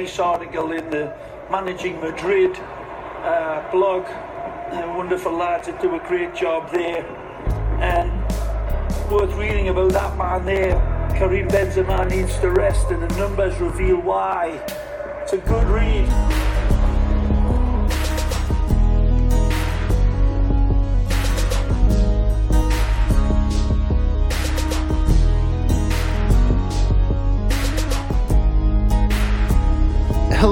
nice article in the Managing Madrid uh, blog. Wonderful lads that do a great job there. And worth reading about that man there. Karim Benzema needs to rest, and the numbers reveal why. It's a good read.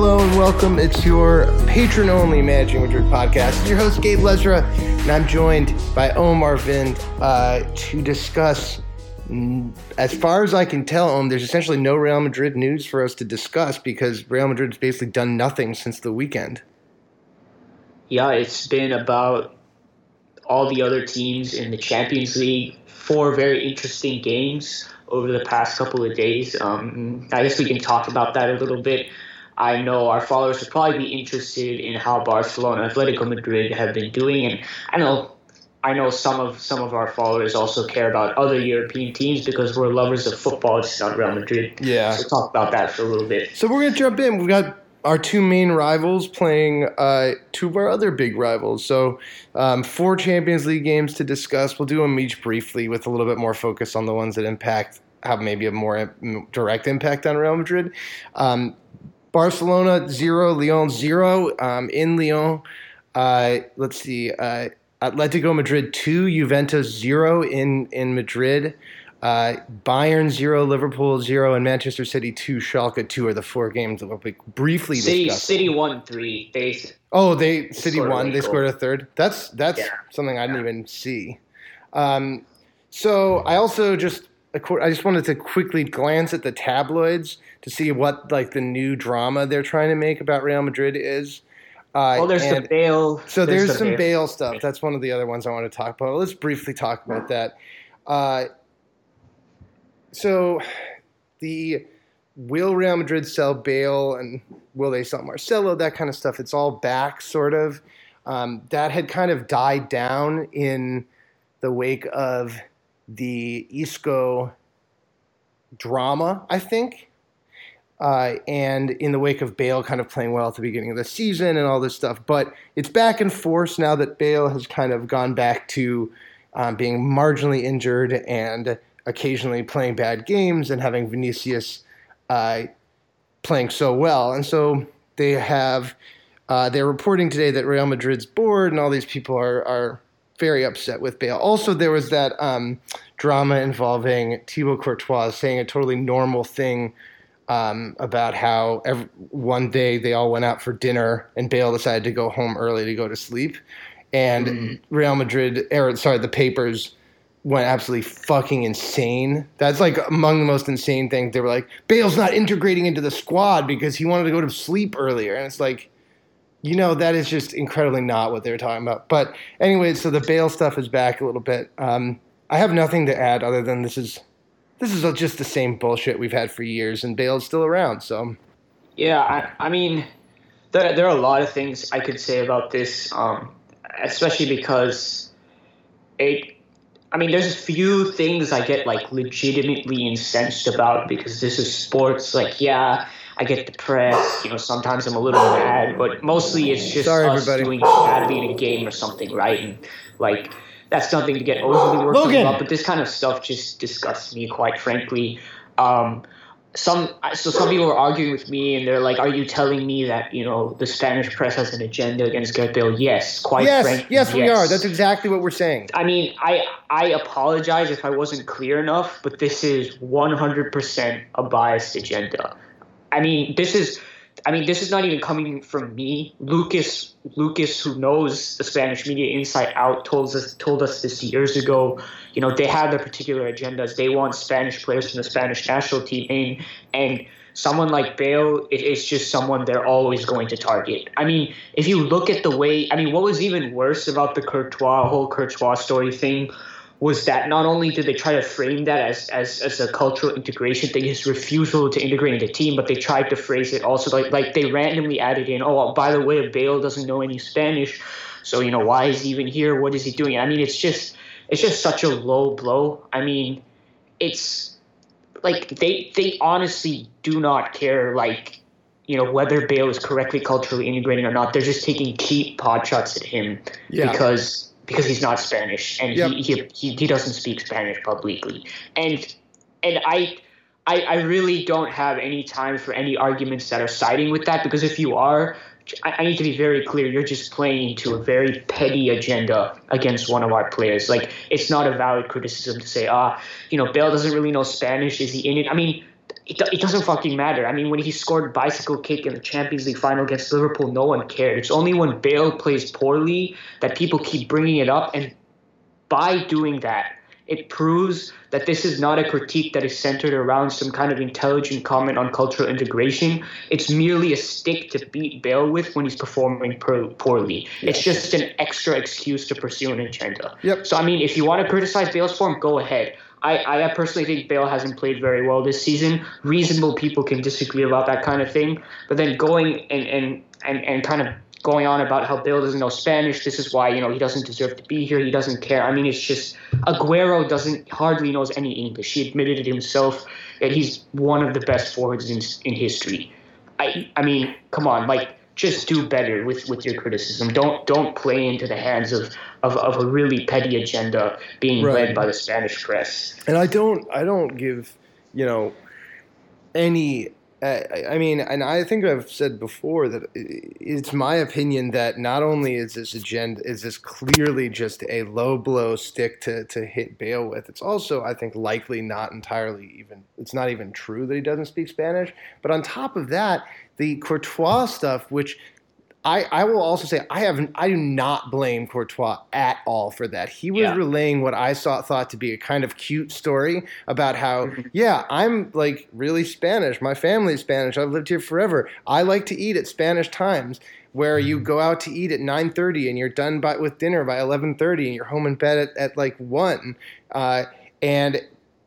Hello and welcome. It's your patron only Managing Madrid podcast. It's your host, Gabe Lezra, and I'm joined by Om Arvind uh, to discuss. mm, As far as I can tell, um, there's essentially no Real Madrid news for us to discuss because Real Madrid's basically done nothing since the weekend. Yeah, it's been about all the other teams in the Champions League. Four very interesting games over the past couple of days. Um, I guess we can talk about that a little bit. I know our followers would probably be interested in how Barcelona, Atletico Madrid have been doing, and I know. I know some of some of our followers also care about other European teams because we're lovers of football, just not Real Madrid. Yeah. So talk about that for a little bit. So we're gonna jump in. We've got our two main rivals playing uh, two of our other big rivals. So um, four Champions League games to discuss. We'll do them each briefly with a little bit more focus on the ones that impact have maybe a more direct impact on Real Madrid. Um, Barcelona zero, Lyon zero. Um, in Lyon, uh, let's see, uh, Atletico Madrid two, Juventus zero in in Madrid. Uh, Bayern zero, Liverpool zero, and Manchester City two, Schalke two are the four games that we'll be briefly City discussing. City won three. They Oh, they City scored a won. They scored a third. That's that's Yeah. something I didn't even see. Um, so I also just I just wanted to quickly glance at the tabloids to see what like the new drama they're trying to make about Real Madrid is. Uh, Oh, there's and- the Bale. so there's, the some bail. Bale stuff. That's one of the other ones I want to talk about. Let's briefly talk about that. Uh, so the will Real Madrid sell Bale and will they sell Marcelo? That kind of stuff. It's all back, sort of. Um, that had kind of died down in the wake of the Isco drama, I think. Uh, and in the wake of Bale kind of playing well at the beginning of the season and all this stuff. But it's back and forth now that Bale has kind of gone back to um, being marginally injured and occasionally playing bad games and having Vinicius uh, playing so well. And so they have, uh, they're reporting today that Real Madrid's board and all these people are, are very upset with Bale. Also, there was that um, drama involving Thibaut Courtois saying a totally normal thing um, about how every, one day they all went out for dinner and Bale decided to go home early to go to sleep. And Real Madrid, or sorry, the papers went absolutely fucking insane. That's like among the most insane things. They were like, Bale's not integrating into the squad because he wanted to go to sleep earlier. And it's like, you know, that is just incredibly not what they were talking about. But anyway, so the Bale stuff is back a little bit. Um, I have nothing to add other than this is this is just the same bullshit we've had for years, and Bale's still around. So Yeah, I, I mean, there, there are a lot of things I could say about this, um, especially because it. I mean, there's a few things I get like legitimately incensed about because this is sports. Like, yeah, I get depressed. You know, sometimes I'm a little mad, but mostly it's just Sorry, us everybody. doing badly in a game or something, right? And like, that's nothing to get overly worked up Logan! about. But this kind of stuff just disgusts me, quite frankly. Um, some so some people are arguing with me and they're like, "Are you telling me that you know the Spanish press has an agenda against Gareth Bale?" Yes, quite yes, frankly, yes, we are. That's exactly what we're saying. I mean, I I apologize if I wasn't clear enough, but this is 100% a biased agenda. I mean, this is I mean, this is not even coming from me. Lucas Lucas who knows the Spanish media inside out told us told us this years ago. You know, they have their particular agendas. They want Spanish players from the Spanish national team in and someone like Bale, it is just someone they're always going to target. I mean, if you look at the way, I mean, what was even worse about the Courtois whole Courtois story thing was that not only did they try to frame that as, as, as a cultural integration thing, his refusal to integrate in the team, but they tried to phrase it also like like they randomly added in, oh, by the way, Bale doesn't know any Spanish, so you know why is he even here? What is he doing? I mean, it's just it's just such a low blow. I mean, it's like they they honestly do not care like you know whether Bale is correctly culturally integrating or not. They're just taking cheap pot shots at him Yeah. because because he's not Spanish and Yep. he, he, he he doesn't speak Spanish publicly. And and I. I, I really don't have any time for any arguments that are siding with that because if you are, I, I need to be very clear. You're just playing into a very petty agenda against one of our players. Like it's not a valid criticism to say, ah, you know, Bale doesn't really know Spanish. Is he in it? I mean, it, it doesn't fucking matter. I mean, when he scored bicycle kick in the Champions League final against Liverpool, no one cared. It's only when Bale plays poorly that people keep bringing it up, and by doing that, it proves that this is not a critique that is centered around some kind of intelligent comment on cultural integration. It's merely a stick to beat Bale with when he's performing poor- poorly. It's just an extra excuse to pursue an agenda. Yep. So, I mean, if you want to criticize Bale's form, go ahead. I, I personally think Bale hasn't played very well this season. Reasonable people can disagree about that kind of thing, but then going and, and, and, and kind of going on about how Bale doesn't know Spanish. This is why you know he doesn't deserve to be here. He doesn't care. I mean, it's just Aguero doesn't hardly knows any English. He admitted it himself that he's one of the best forwards in in history. I I mean, come on, like just do better with, with your criticism. Don't don't play into the hands of, of, of a really petty agenda being Right. led by the Spanish press. and I don't I don't give you know any I I mean and I think I've said before that it's my opinion that not only is this agenda is this clearly just a low blow stick to to hit Bale with it's also I think likely not entirely even it's not even true that he doesn't speak Spanish but on top of that the Courtois stuff which I, I will also say I have I do not blame Courtois at all for that. He was Yeah. relaying what I saw thought to be a kind of cute story about how yeah I'm like really Spanish. My family's Spanish. I've lived here forever. I like to eat at Spanish times where you go out to eat at 9:30 and you're done by, with dinner by 11:30 and you're home in bed at, at like one. Uh, and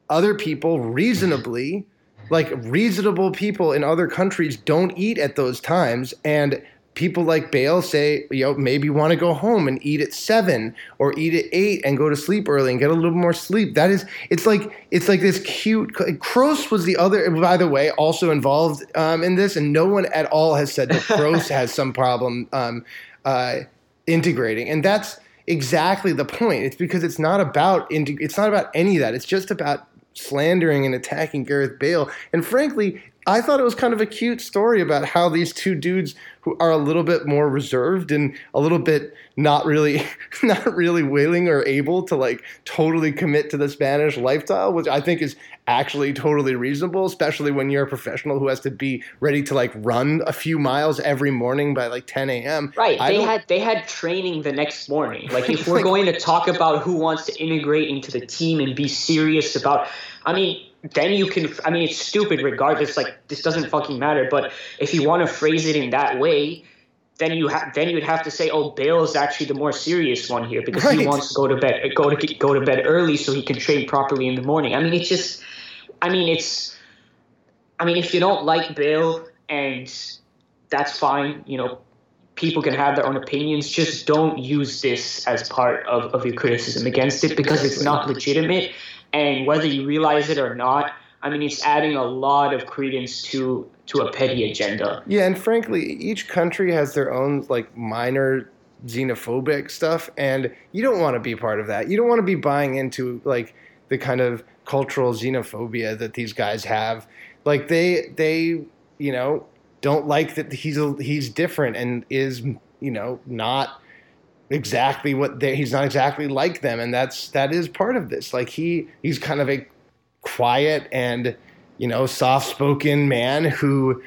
other people reasonably like reasonable people in other countries don't eat at those times and people like Bale say, you know, maybe want to go home and eat at seven or eat at eight and go to sleep early and get a little more sleep. That is, it's like it's like this cute. Kroos was the other, by the way, also involved um, in this, and no one at all has said that Kroos has some problem um, uh, integrating, and that's exactly the point. It's because it's not about it's not about any of that. It's just about slandering and attacking Gareth Bale. And frankly, I thought it was kind of a cute story about how these two dudes who are a little bit more reserved and a little bit not really not really willing or able to like totally commit to the Spanish lifestyle, which I think is actually totally reasonable, especially when you're a professional who has to be ready to like run a few miles every morning by like 10 a.m. Right. I They had they had training the next morning. Like if we're Like- going to talk about who wants to integrate into the team and be serious about I mean, then you can I mean it's stupid regardless, like this doesn't fucking matter. But if you want to phrase it in that way, then you have then you'd have to say, oh, Bale is actually the more serious one here because he wants to go to bed go to go to bed early so he can train properly in the morning. I mean, it's just I mean, it's I mean, if you don't like Bill, and that's fine, you know, people can have their own opinions. Just don't use this as part of, of your criticism against it because it's not legitimate. And whether you realize it or not, I mean, it's adding a lot of credence to to a petty agenda. Yeah, and frankly, each country has their own like minor xenophobic stuff, and you don't want to be part of that. You don't want to be buying into like the kind of cultural xenophobia that these guys have. Like they they you know don't like that he's a, he's different and is you know not exactly what they he's not exactly like them and that's that is part of this like he he's kind of a quiet and you know soft-spoken man who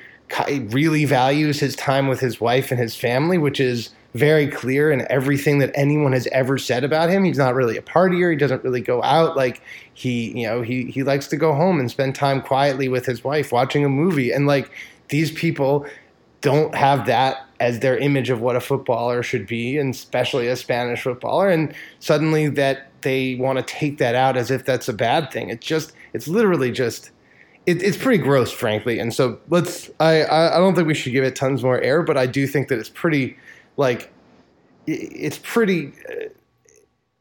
really values his time with his wife and his family which is very clear in everything that anyone has ever said about him he's not really a partier he doesn't really go out like he you know he he likes to go home and spend time quietly with his wife watching a movie and like these people don't have that as their image of what a footballer should be, and especially a Spanish footballer. And suddenly that they want to take that out as if that's a bad thing. It's just, it's literally just, it, it's pretty gross, frankly. And so let's, I, I I don't think we should give it tons more air, but I do think that it's pretty, like, it's pretty uh,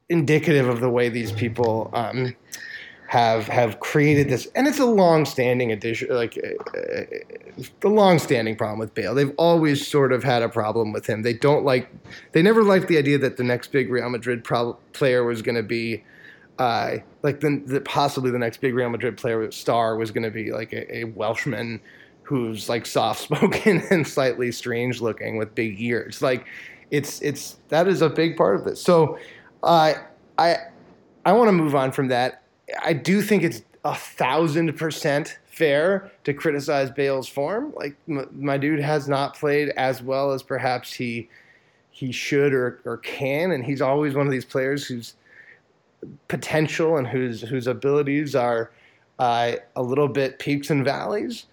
indicative of the way these people um, have have created this, and it's a long-standing addition, like uh, uh, the long-standing problem with Bale. They've always sort of had a problem with him. They don't like, they never liked the idea that the next big Real Madrid pro- player was going to be. Uh, like the, the, possibly the next big Real Madrid player star was going to be like a, a Welshman who's like soft spoken and slightly strange looking with big ears. Like it's it's that is a big part of this. So uh, I I want to move on from that. I do think it's a thousand percent fair to criticize Bale's form. Like m- my dude has not played as well as perhaps he he should or, or can, and he's always one of these players whose potential and whose whose abilities are uh, a little bit peaks and valleys,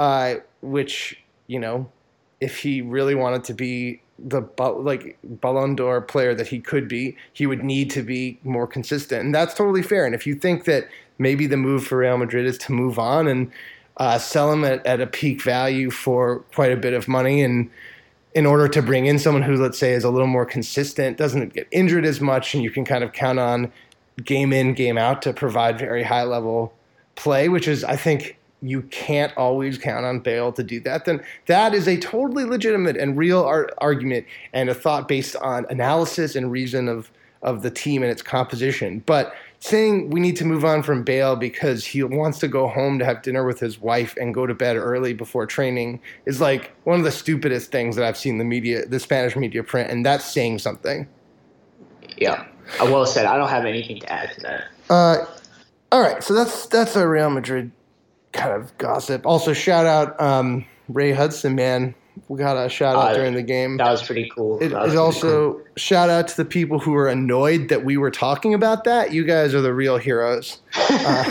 uh, which you know, if he really wanted to be the like Ballon d'Or player that he could be, he would need to be more consistent, and that's totally fair. And if you think that maybe the move for Real Madrid is to move on and uh, sell him at, at a peak value for quite a bit of money, and in order to bring in someone who, let's say, is a little more consistent, doesn't get injured as much, and you can kind of count on game in, game out to provide very high level play, which is, I think, you can't always count on Bale to do that, then that is a totally legitimate and real ar- argument and a thought based on analysis and reason of of the team and its composition. But saying we need to move on from Bale because he wants to go home to have dinner with his wife and go to bed early before training is like one of the stupidest things that I've seen the media, the Spanish media print, and that's saying something. Yeah, well said. I don't have anything to add to that. Uh, all right, so that's that's our Real Madrid kind of gossip. Also, shout out um, Ray Hudson, man. We got a shout out uh, during the game. That was pretty cool. It is also cool. shout out to the people who were annoyed that we were talking about that. You guys are the real heroes. Uh,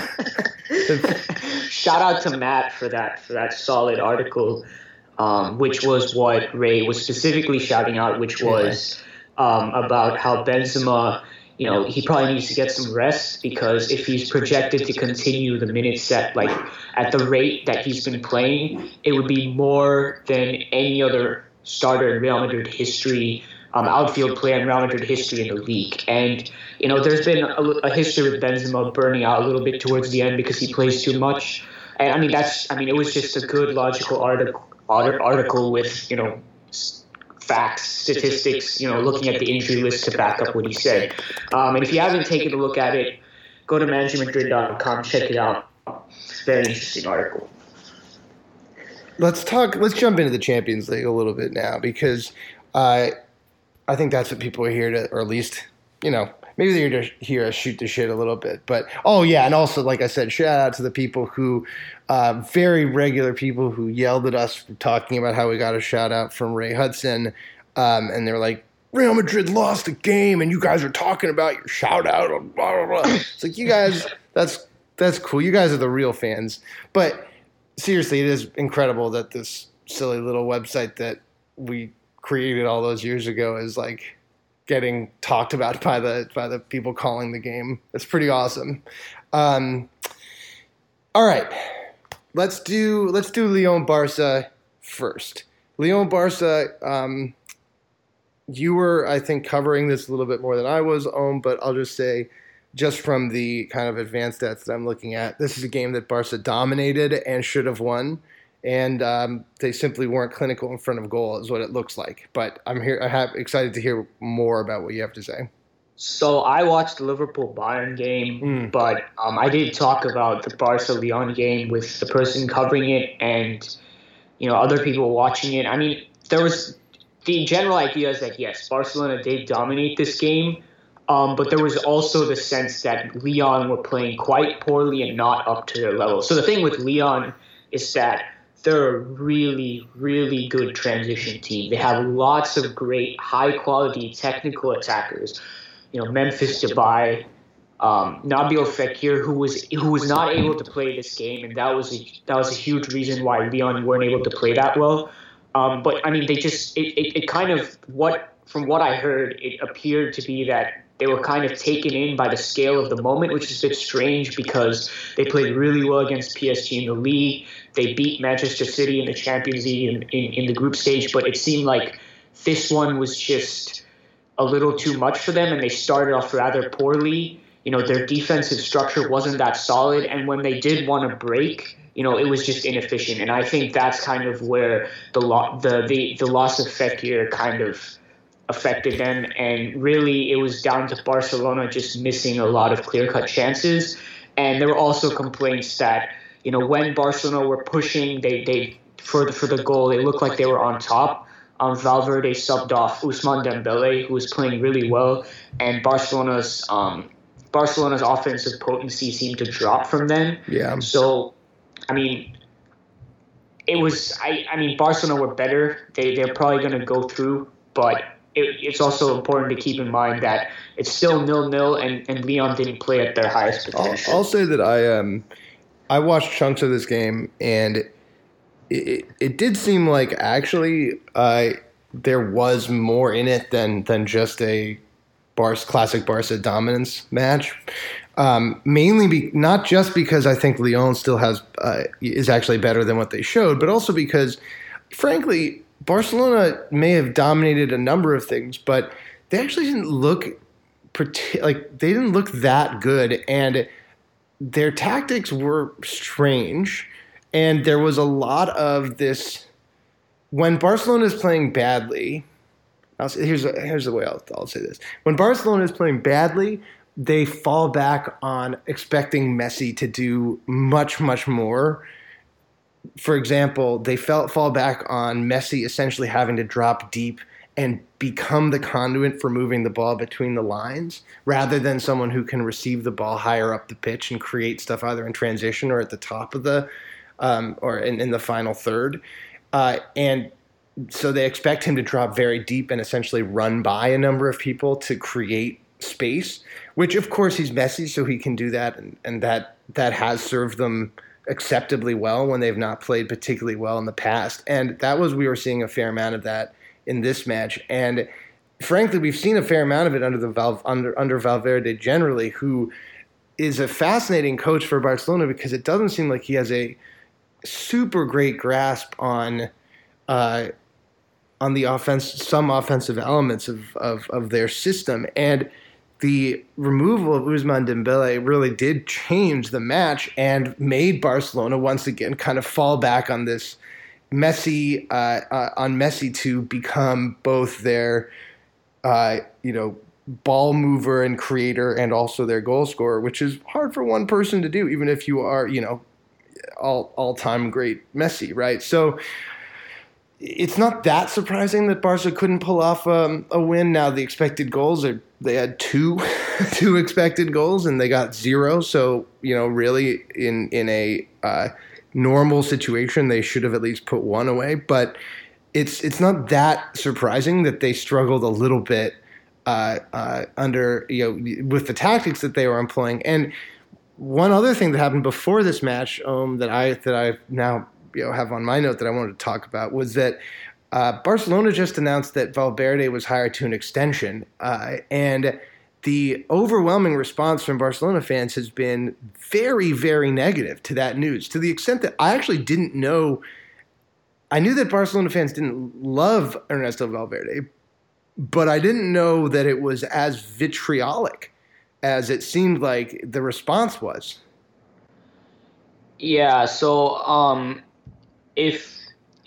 shout out to Matt for that for that solid article, um, which was what Ray was specifically shouting out, which was um, about how Benzema you know, he probably needs to get some rest because if he's projected to continue the minutes set like at the rate that he's been playing, it would be more than any other starter in Real Madrid history, um, outfield player in Real Madrid history in the league. And you know, there's been a, a history with Benzema burning out a little bit towards the end because he plays too much. And I mean, that's I mean, it was just a good logical article article with you know facts, statistics, you know, looking at the injury list to back up what he said. Um, and if you haven't taken a look at it, go to managingmadrid.com, check it out. Very interesting article. Let's talk. Let's jump into the Champions League a little bit now because uh, I think that's what people are here to, or at least you know, maybe they're just here to shoot the shit a little bit. But oh yeah, and also like I said, shout out to the people who, uh, very regular people who yelled at us for talking about how we got a shout out from Ray Hudson, um, and they're like. Real Madrid lost a game, and you guys are talking about your shout out. Blah, blah, blah. It's like you guys, that's that's cool. You guys are the real fans. But seriously, it is incredible that this silly little website that we created all those years ago is like getting talked about by the by the people calling the game. It's pretty awesome. Um, all right, let's do let's do Lyon Barca first. Lyon Barca. Um, you were, I think, covering this a little bit more than I was, Om, but I'll just say, just from the kind of advanced stats that I'm looking at, this is a game that Barca dominated and should have won and um, they simply weren't clinical in front of goal, is what it looks like. But I'm here, I have excited to hear more about what you have to say. So I watched the Liverpool Bayern game, mm. but um, I did talk about the Barca Lyon game with the person covering it and you know other people watching it. I mean, there was the general idea is that yes, Barcelona did dominate this game, um, but there was also the sense that Lyon were playing quite poorly and not up to their level. So the thing with Lyon is that they're a really, really good transition team. They have lots of great, high quality technical attackers. You know, Memphis Depay, um, Nabil Fekir, who was who was not able to play this game, and that was a, that was a huge reason why Lyon weren't able to play that well. Um, but I mean, they just it, it, it kind of what from what I heard, it appeared to be that they were kind of taken in by the scale of the moment, which is a bit strange because they played really well against PSG in the league. They beat Manchester City in the Champions League in, in, in the group stage, but it seemed like this one was just a little too much for them, and they started off rather poorly. you know, their defensive structure wasn't that solid. And when they did want to break, you know, it was just inefficient. And I think that's kind of where the lo- the, the, the loss of Fekir kind of affected them. And really, it was down to Barcelona just missing a lot of clear cut chances. And there were also complaints that, you know, when Barcelona were pushing, they, they for the, for the goal, they looked like they were on top. Um, Valverde subbed off Ousmane Dembele, who was playing really well, and Barcelona's um, Barcelona's offensive potency seemed to drop from them. Yeah. So, I mean, it was. I. I mean, Barcelona were better. They they're probably going to go through, but it, it's also important to keep in mind that it's still nil nil, and and Lyon didn't play at their highest potential. I'll, I'll say that I um I watched chunks of this game and it, it did seem like actually uh, there was more in it than than just a Barca, classic Barca dominance match. Um, mainly, be, not just because I think Lyon still has uh, is actually better than what they showed, but also because, frankly, Barcelona may have dominated a number of things, but they actually didn't look like they didn't look that good, and their tactics were strange and there was a lot of this when Barcelona is playing badly. Say, here's here's the way I'll, I'll say this: when Barcelona is playing badly, they fall back on expecting Messi to do much much more. For example, they felt fall back on Messi essentially having to drop deep and become the conduit for moving the ball between the lines rather than someone who can receive the ball higher up the pitch and create stuff either in transition or at the top of the um, or in, in, the final third. Uh, and so they expect him to drop very deep and essentially run by a number of people to create space, which of course he's Messi, so he can do that, and, and that that has served them acceptably well when they've not played particularly well in the past. And that was we were seeing a fair amount of that in this match. And frankly, we've seen a fair amount of it under the Val, under under Valverde generally, who is a fascinating coach for Barcelona because it doesn't seem like he has a super great grasp on uh, on the offense, some offensive elements of, of, of their system, and the removal of Ousmane Dembele really did change the match and made Barcelona once again kind of fall back on this Messi uh, uh, on Messi to become both their uh, you know ball mover and creator and also their goal scorer, which is hard for one person to do, even if you are you know all all time great Messi, right? So it's not that surprising that Barca couldn't pull off um, a win. Now the expected goals are they had two two expected goals and they got zero. So you know, really in in a uh, normal situation, they should have at least put one away. But it's it's not that surprising that they struggled a little bit uh, uh, under you know with the tactics that they were employing and one other thing that happened before this match um, that I that I now you know have on my note that I wanted to talk about was that uh, Barcelona just announced that Valverde was hired to an extension, uh, and the overwhelming response from Barcelona fans has been very, very negative to that news. To the extent that I actually didn't know, I knew that Barcelona fans didn't love Ernesto Valverde, but I didn't know that it was as vitriolic as it seemed like the response was. Yeah, so um, if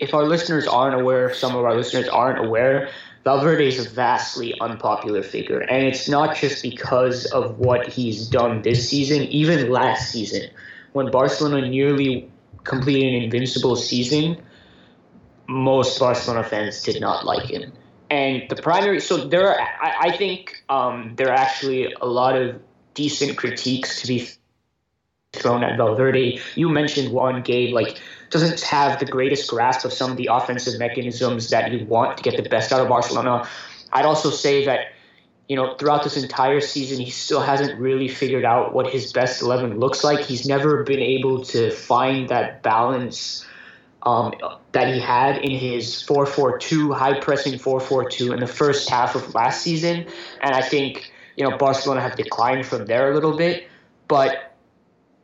if our listeners aren't aware, if some of our listeners aren't aware, Valverde is a vastly unpopular figure, and it's not just because of what he's done this season. Even last season, when Barcelona nearly completed an invincible season, most Barcelona fans did not like him. And the primary, so there are, I, I think um, there are actually a lot of decent critiques to be thrown at Valverde. You mentioned one, Gabe, like doesn't have the greatest grasp of some of the offensive mechanisms that you want to get the best out of Barcelona. I'd also say that you know throughout this entire season he still hasn't really figured out what his best 11 looks like. He's never been able to find that balance um, that he had in his 4-4-2 high pressing 4-4-2 in the first half of last season and I think you know Barcelona have declined from there a little bit but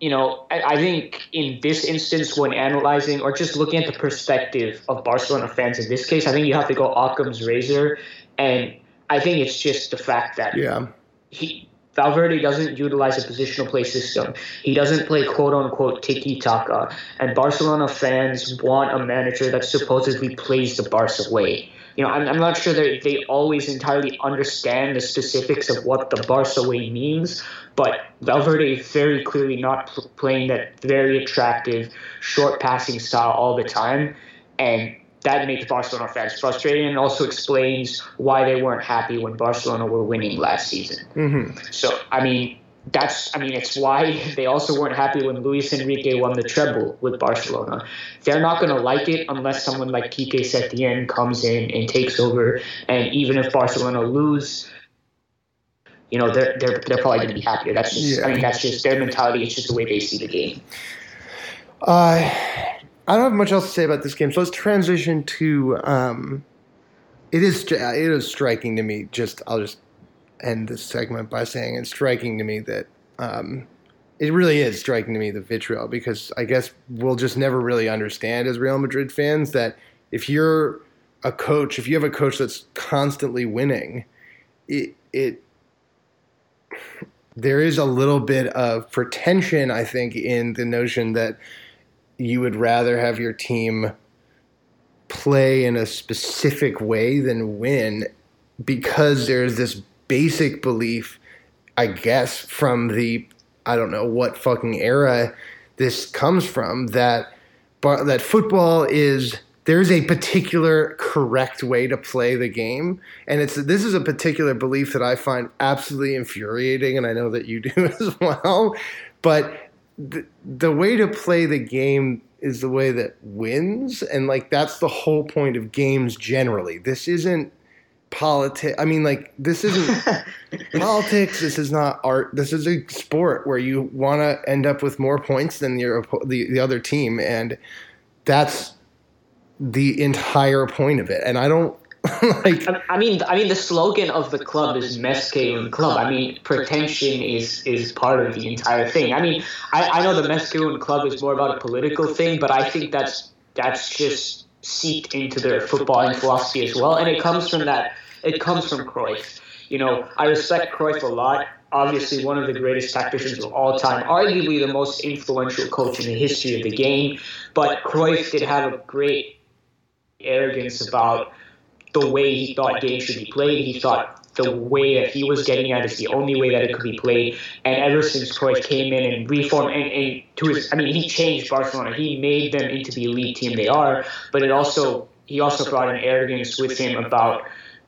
you know, I, think in this instance, when analyzing or just looking at the perspective of Barcelona fans in this case, I think you have to go Occam's razor, and I think it's just the fact that yeah. he Valverde doesn't utilize a positional play system. He doesn't play quote unquote tiki taka. And Barcelona fans want a manager that supposedly plays the Barca way. You know, I'm, I'm not sure that they always entirely understand the specifics of what the Barca way means, but Valverde is very clearly not pl- playing that very attractive short passing style all the time. And that makes Barcelona fans frustrated and also explains why they weren't happy when Barcelona were winning last season. Mm-hmm. So, I mean, that's, I mean, it's why they also weren't happy when Luis Enrique won the treble with Barcelona. They're not going to like it unless someone like Quique Setien comes in and takes over. And even if Barcelona lose, you know, they're, they're, they're probably going to be happier. That's just, Yeah. I mean, that's just their mentality. It's just the way they see the game. Uh, I don't have much else to say about this game, so let's transition to. Um, it is it is striking to me. Just I'll just end this segment by saying it's striking to me that um, it really is striking to me the vitriol because I guess we'll just never really understand as Real Madrid fans that if you're a coach, if you have a coach that's constantly winning, it it there is a little bit of pretension, I think, in the notion that you would rather have your team play in a specific way than win because there's this basic belief, I guess, from the I don't know what fucking era this comes from that that football is there's a particular correct way to play the game. And it's this is a particular belief that I find absolutely infuriating and I know that you do as well. But the, the way to play the game is the way that wins. And like that's the whole point of games generally. This isn't politics i mean like this isn't politics this is not art this is a sport where you want to end up with more points than your the, the other team and that's the entire point of it and i don't like I- mean, I mean, the slogan of the club is Més que un club. I mean, pretension is is part of the entire thing. I mean, I, I know the Més que un club is more about a political thing, but I think that's that's just seeped into their footballing philosophy as well, and it comes from that. It comes from Cruyff. You know, I respect Cruyff a lot. Obviously, one of the greatest tacticians of all time, arguably the most influential coach in the history of the game. But Cruyff did have a great arrogance about the way he thought games should be played. He thought the way that he was getting at is the only way that it could be played. And ever since Cruyff came in and reformed and, and to his, I mean, he changed Barcelona. He made them into the elite team they are. But it also he also brought an arrogance with him about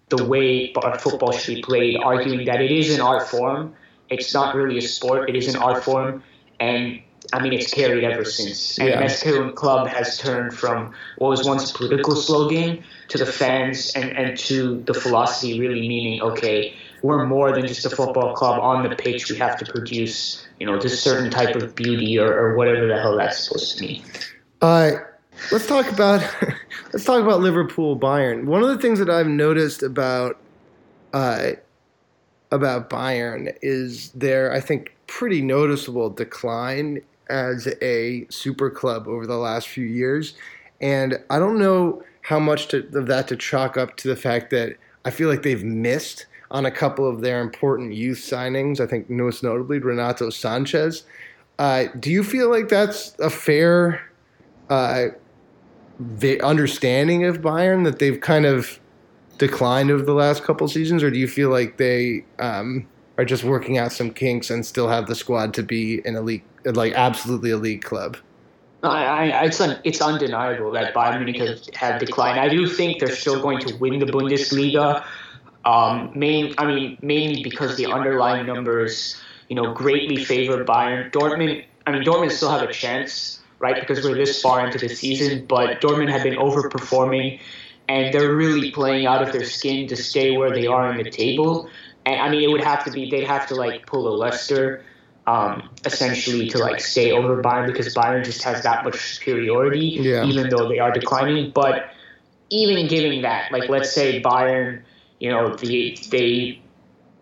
the way football should be played, arguing that it is an art form. It's not really a sport. It is an art form, and I mean, it's carried ever since. And Yeah. Més que un club has turned from what was once a political slogan to the fans and, and to the philosophy really meaning, okay, we're more than just a football club on the pitch. We have to produce, you know, this certain type of beauty or, or whatever the hell that's supposed to mean. Uh, let's talk about let's talk about Liverpool Bayern. One of the things that I've noticed about uh, about Bayern is their I think pretty noticeable decline as a super club over the last few years, and I don't know how much to, of that to chalk up to the fact that I feel like they've missed on a couple of their important youth signings. I think most notably Renato Sanchez. Uh, do you feel like that's a fair uh, understanding of Bayern that they've kind of declined over the last couple seasons, or do you feel like they um, are just working out some kinks and still have the squad to be an elite, like absolutely elite club? I, I, it's un, it's undeniable that Bayern Munich have, declined. I do think they're still going to win the Bundesliga. Um, main, I mean, mainly because the underlying numbers, you know, greatly favor Bayern. Dortmund, I mean, Dortmund still have a chance, right? Because we're this far into the season, but Dortmund have been overperforming, and they're really playing out of their skin to stay where they are in the table. And I mean, it would have to be they'd have to like pull a Leicester um, essentially to like stay over Bayern because Bayern just has that much superiority, Yeah. even though they are declining. But even giving that, like let's say Bayern, you know, the they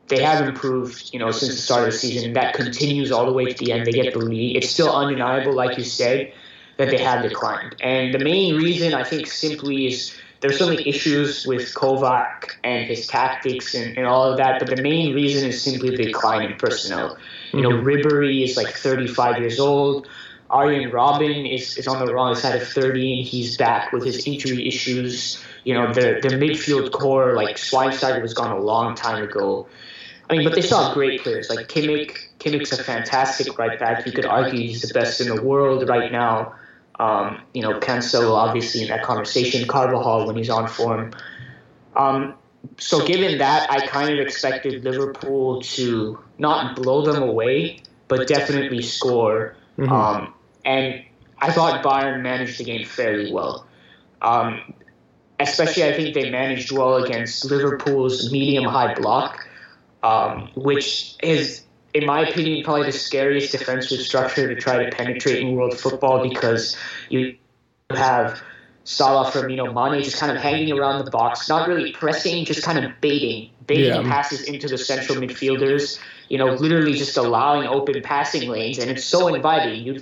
they have improved, you know, since the start of the season. That continues all the way to the end. They get the lead. It's still undeniable, like you said, that they have declined. And the main reason I think simply is there's so many issues with Kovac and his tactics and, and all of that, but the main reason is simply the decline in personnel. You know, mm-hmm. Ribery is like 35 years old. Arjen Robben is, is on the wrong side of 30 and he's back with his injury issues. You know, the, the midfield core, like Schweinsteiger was gone a long time ago. I mean, but they saw great players like Kimmich. Kimmich's a fantastic right back. You could argue he's the best in the world right now. Um, you know, Cancelo obviously in that conversation. Carvajal when he's on form. Um, so given that, I kind of expected Liverpool to not blow them away, but definitely score. Mm-hmm. Um, and I thought Bayern managed the game fairly well. Um, especially, I think they managed well against Liverpool's medium-high block, um, which is in my opinion, probably the scariest defensive structure to try to penetrate in world football because you have Salah, Firmino, Mane just kind of hanging around the box, not really pressing, just kind of baiting, baiting yeah. passes into the central midfielders. You know, literally just allowing open passing lanes, and it's so inviting. You,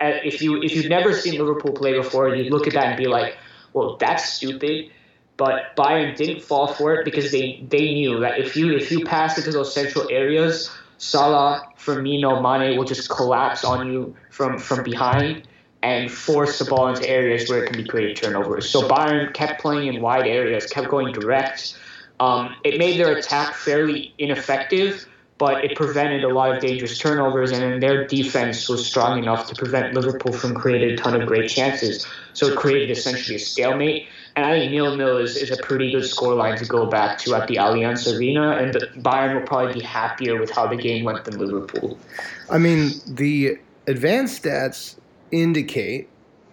uh, if you if you've never seen Liverpool play before, you'd look at that and be like, "Well, that's stupid." But Bayern didn't fall for it because they, they knew that if you if you pass into those central areas, Salah, Firmino, Mane will just collapse on you from, from behind and force the ball into areas where it can be created turnovers. So Bayern kept playing in wide areas, kept going direct. Um, it made their attack fairly ineffective, but it prevented a lot of dangerous turnovers, and then their defense was strong enough to prevent Liverpool from creating a ton of great chances. So it created essentially a stalemate. And I think nil nil is, is a pretty good scoreline to go back to at the Allianz Arena, and Bayern will probably be happier with how the game went than Liverpool. I mean, the advanced stats indicate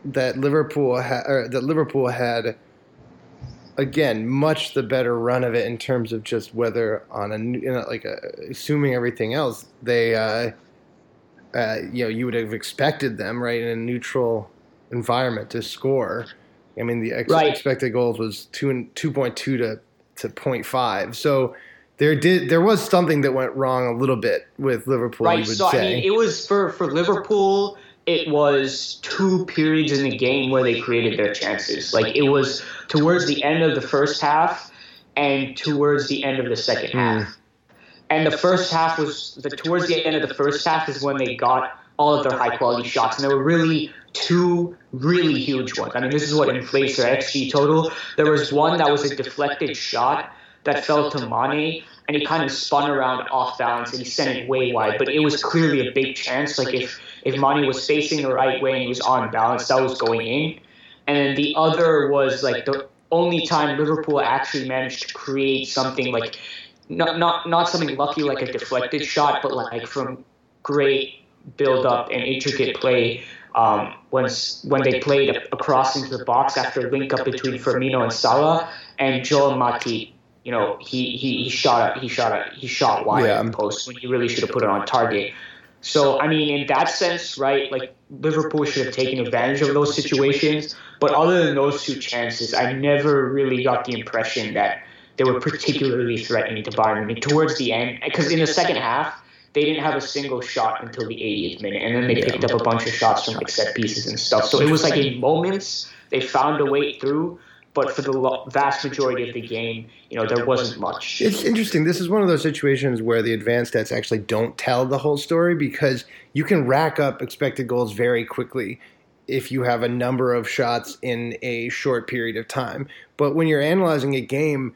that Liverpool ha- that Liverpool had again much the better run of it in terms of just whether on a you know, like a, assuming everything else they uh, uh, you know you would have expected them right in a neutral environment to score I mean, the ex- right. expected goals was two and two point two to to 0.5. So there did there was something that went wrong a little bit with Liverpool. Right. so say. I mean, it was for for Liverpool. It was two periods in the game where they created their chances. Like it was towards the end of the first half and towards the end of the second half. Mm. And the first half was the towards the end of the first half is when they got all of their high quality shots, and they were really two really huge ones. I mean, this is what inflates their XG total. There was one that was a deflected shot that fell to Mane, and he kind of spun around off balance and he sent it way wide. But it was clearly a big chance. Like if if Mane was facing the right way and he was on balance, that was going in. And then the other was like the only time Liverpool actually managed to create something like not not not something lucky like a deflected shot, but like from great build up and intricate play um, when when they played across into the box after a link up between Firmino and Salah and Joel Matip. You know, he, he, he shot he shot he shot wide yeah. post when he really should have put it on target. So I mean, in that sense, right? Like Liverpool should have taken advantage of those situations. But other than those two chances, I never really got the impression that they were particularly threatening to Bayern. I mean, towards the end, because in the second half, they didn't have a single shot until the 80th minute, and then they picked up a bunch of shots from like set pieces and stuff. So it was like in moments they found a way through, but for the vast majority of the game, you know, there wasn't much. It's interesting. This is one of those situations where the advanced stats actually don't tell the whole story because you can rack up expected goals very quickly if you have a number of shots in a short period of time. But when you're analyzing a game,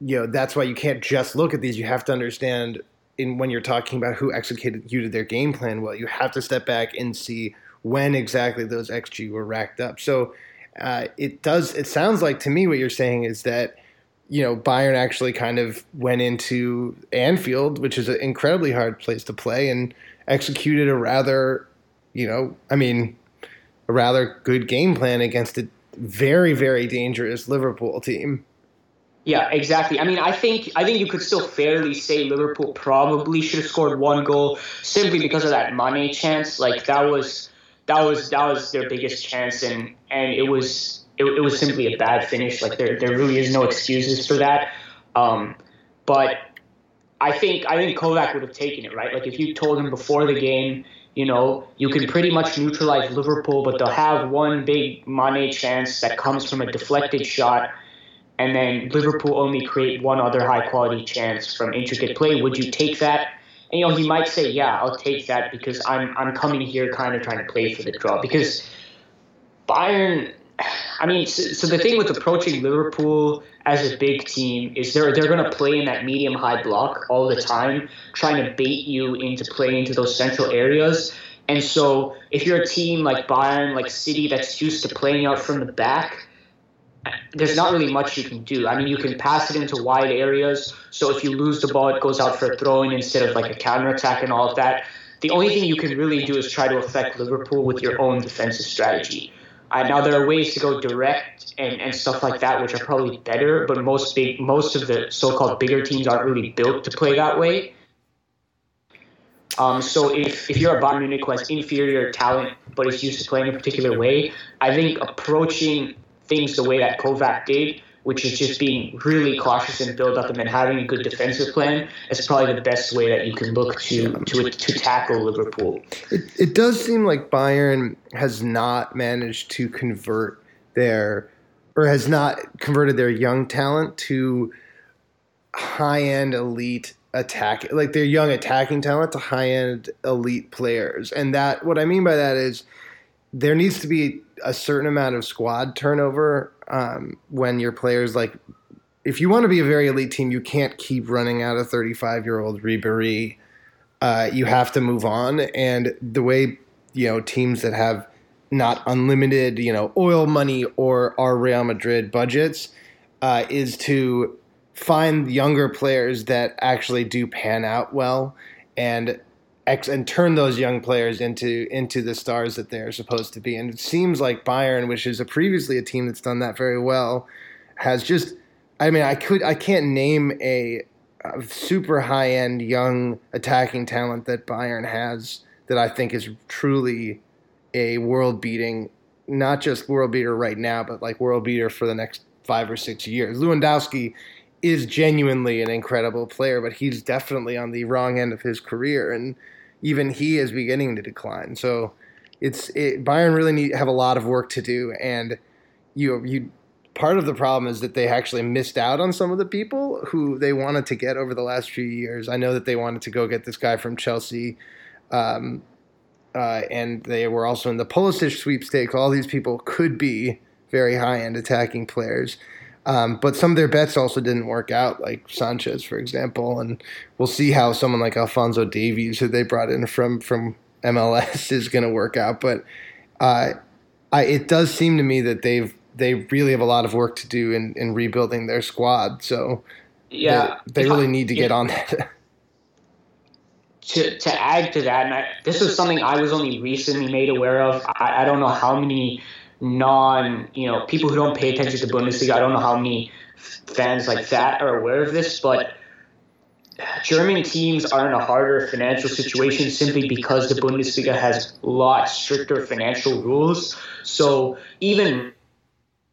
you know, that's why you can't just look at these. You have to understand in when you're talking about who executed you to their game plan well, you have to step back and see when exactly those xG were racked up. So uh, it does. It sounds like to me what you're saying is that you know Bayern actually kind of went into Anfield, which is an incredibly hard place to play, and executed a rather, you know, I mean, a rather good game plan against a very very dangerous Liverpool team. Yeah, exactly. I mean, I think I think you could still fairly say Liverpool probably should have scored one goal simply because of that Mane chance. Like that was that was that was their biggest chance, and and it was it, it was simply a bad finish. Like there there really is no excuses for that. Um, but I think I think Kovac would have taken it right. Like if you told him before the game, you know, you can pretty much neutralize Liverpool, but they'll have one big Mane chance that comes from a deflected shot, and then Liverpool only create one other high quality chance from intricate play. Would you take that? And you know, he might say, "Yeah, I'll take that because I'm I'm coming here kind of trying to play for the draw." Because Bayern, I mean, so, so the thing with approaching Liverpool as a big team is they're they're going to play in that medium high block all the time, trying to bait you into playing into those central areas. And so, if you're a team like Bayern, like City, that's used to playing out from the back, there's not really much you can do. I mean, you can pass it into wide areas. So if you lose the ball, it goes out for a throw-in instead of like a counter attack and all of that. The only thing you can really do is try to affect Liverpool with your own defensive strategy. Uh, now there are ways to go direct and, and stuff like that, which are probably better. But most big, most of the so-called bigger teams aren't really built to play that way. Um, so if, if you're a Bayern Munich who has inferior talent but is used to playing a particular way, I think approaching things the way that Kovac did, which is just being really cautious and build up and then having a good defensive plan, is probably the best way that you can look to to, to tackle Liverpool. It, it does seem like Bayern has not managed to convert their or has not converted their young talent to high end elite attack like their young attacking talent to high end elite players. And that what I mean by that is there needs to be a certain amount of squad turnover um, when your players like if you want to be a very elite team, you can't keep running out a 35 year old Ribery. Uh, you have to move on, and the way you know teams that have not unlimited you know oil money or our Real Madrid budgets uh, is to find younger players that actually do pan out well and and turn those young players into into the stars that they're supposed to be. And it seems like Bayern, which is a previously a team that's done that very well, has just I mean, I could I can't name a, a super high end young attacking talent that Bayern has that I think is truly a world beating, not just world beater right now, but like world beater for the next five or six years. Lewandowski is genuinely an incredible player, but he's definitely on the wrong end of his career and even he is beginning to decline. So it's it, Bayern really need have a lot of work to do, and you you part of the problem is that they actually missed out on some of the people who they wanted to get over the last few years. I know that they wanted to go get this guy from Chelsea. Um, uh, and they were also in the Pulisic sweepstakes. All these people could be very high end attacking players. Um, but some of their bets also didn't work out, like Sanches, for example. And we'll see how someone like Alphonso Davies, who they brought in from from MLS, is going to work out. But uh, I, it does seem to me that they've they really have a lot of work to do in, in rebuilding their squad. So yeah, they, they really need to get on that. to, to add to that, and I, this is something I was only recently made aware of. I, I don't know how many non, you know, people who don't pay attention to Bundesliga. I don't know how many fans like that are aware of this, but German teams are in a harder financial situation simply because the Bundesliga has a lot stricter financial rules. So even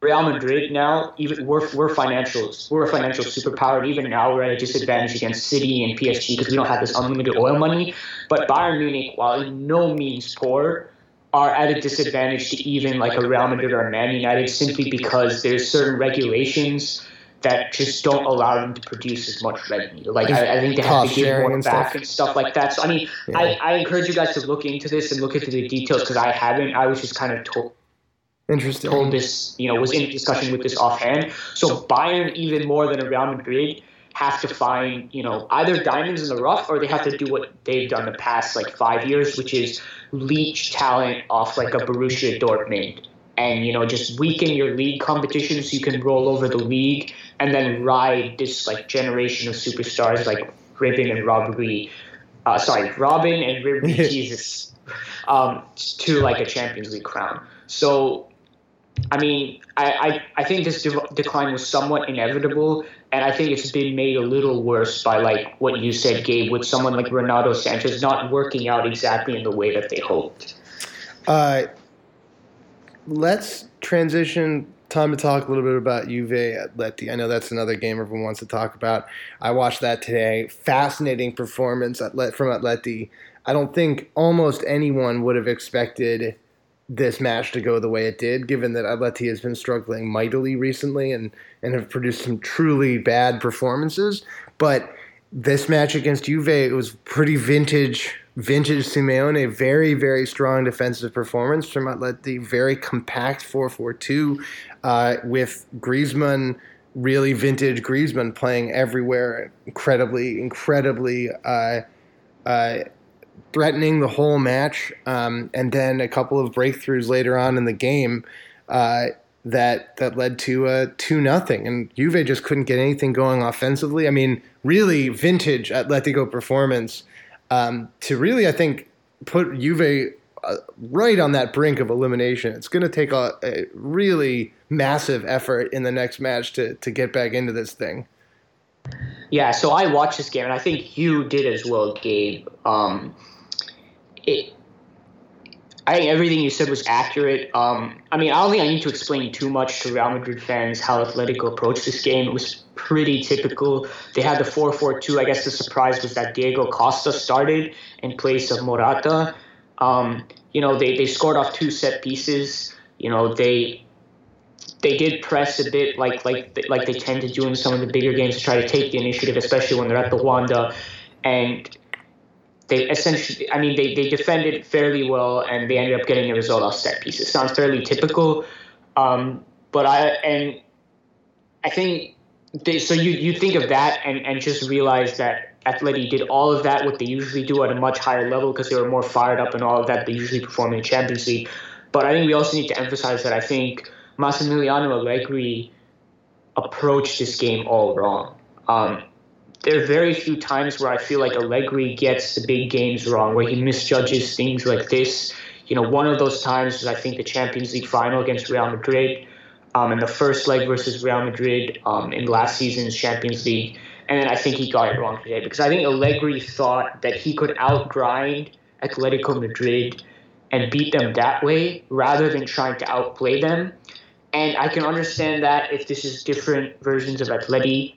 Real Madrid now, even we're we're financials, we're a financial superpower. And even now, we're at a disadvantage against City and PSG because we don't have this unlimited oil money. But Bayern Munich, while in no means poor, are at a disadvantage to even like a Real Madrid or a Man United simply because there's certain regulations that just don't allow them to produce as much revenue. Like I, I think they have to give more back stuff. and stuff like that. So I mean, yeah. I, I encourage you guys to look into this and look into the details because I haven't. I was just kind of told. Interesting. Told this, you know, was in discussion with this offhand. So Bayern, even more than a Real Madrid, have to find, you know, either diamonds in the rough or they have to do what they've done the past like five years, which is leech talent off like a Borussia Dortmund and you know just weaken your league competition so you can roll over the league and then ride this like generation of superstars like Robben and Ribery, uh, sorry Robben and Ribery Jesus, um, to like a Champions League crown. So I mean, I, I, I think this de- decline was somewhat inevitable, and I think it's been made a little worse by like what you said, Gabe, with someone like Renato Sanches not working out exactly in the way that they hoped. Uh, let's transition. Time to talk a little bit about Juve Atleti. I know that's another game everyone wants to talk about. I watched that today. Fascinating performance from Atleti. I don't think almost anyone would have expected this match to go the way it did, given that Atleti has been struggling mightily recently and, and have produced some truly bad performances. But this match against Juve, it was pretty vintage, vintage Simeone, very, very strong defensive performance from Atleti, very compact 4 4 2 uh, with Griezmann, really vintage Griezmann playing everywhere, incredibly, incredibly. Uh, uh, threatening the whole match, um, and then a couple of breakthroughs later on in the game uh, that that led to a two nothing. And Juve just couldn't get anything going offensively. I mean, really vintage Atletico performance um, to really, I think, put Juve uh, right on that brink of elimination. It's going to take a, a, really massive effort in the next match to to get back into this thing. Yeah, so I watched this game, and I think you did as well, Gabe. Um, it, I think everything you said was accurate. Um, I mean, I don't think I need to explain too much to Real Madrid fans how Atletico approached this game. It was pretty typical. They had the 4 4 2. I guess the surprise was that Diego Costa started in place of Morata. Um, you know, they, they scored off two set pieces. You know, they they did press a bit like like like they tend to do in some of the bigger games to try to take the initiative, especially when they're at the Wanda. And they essentially, I mean, they, they defended fairly well and they ended up getting a result off set pieces. Sounds fairly typical. Um, but I, and I think, they, so you, you think of that and, and just realize that Atleti did all of that, what they usually do at a much higher level because they were more fired up and all of that they usually perform in the Champions League. But I think we also need to emphasize that I think Massimiliano Allegri approached this game all wrong. Um, there are very few times where I feel like Allegri gets the big games wrong, where he misjudges things like this. You know, one of those times was I think the Champions League final against Real Madrid, um, and the first leg versus Real Madrid um, in last season's Champions League. And then I think he got it wrong today because I think Allegri thought that he could outgrind Atletico Madrid and beat them that way rather than trying to outplay them. And I can understand that if this is different versions of Atleti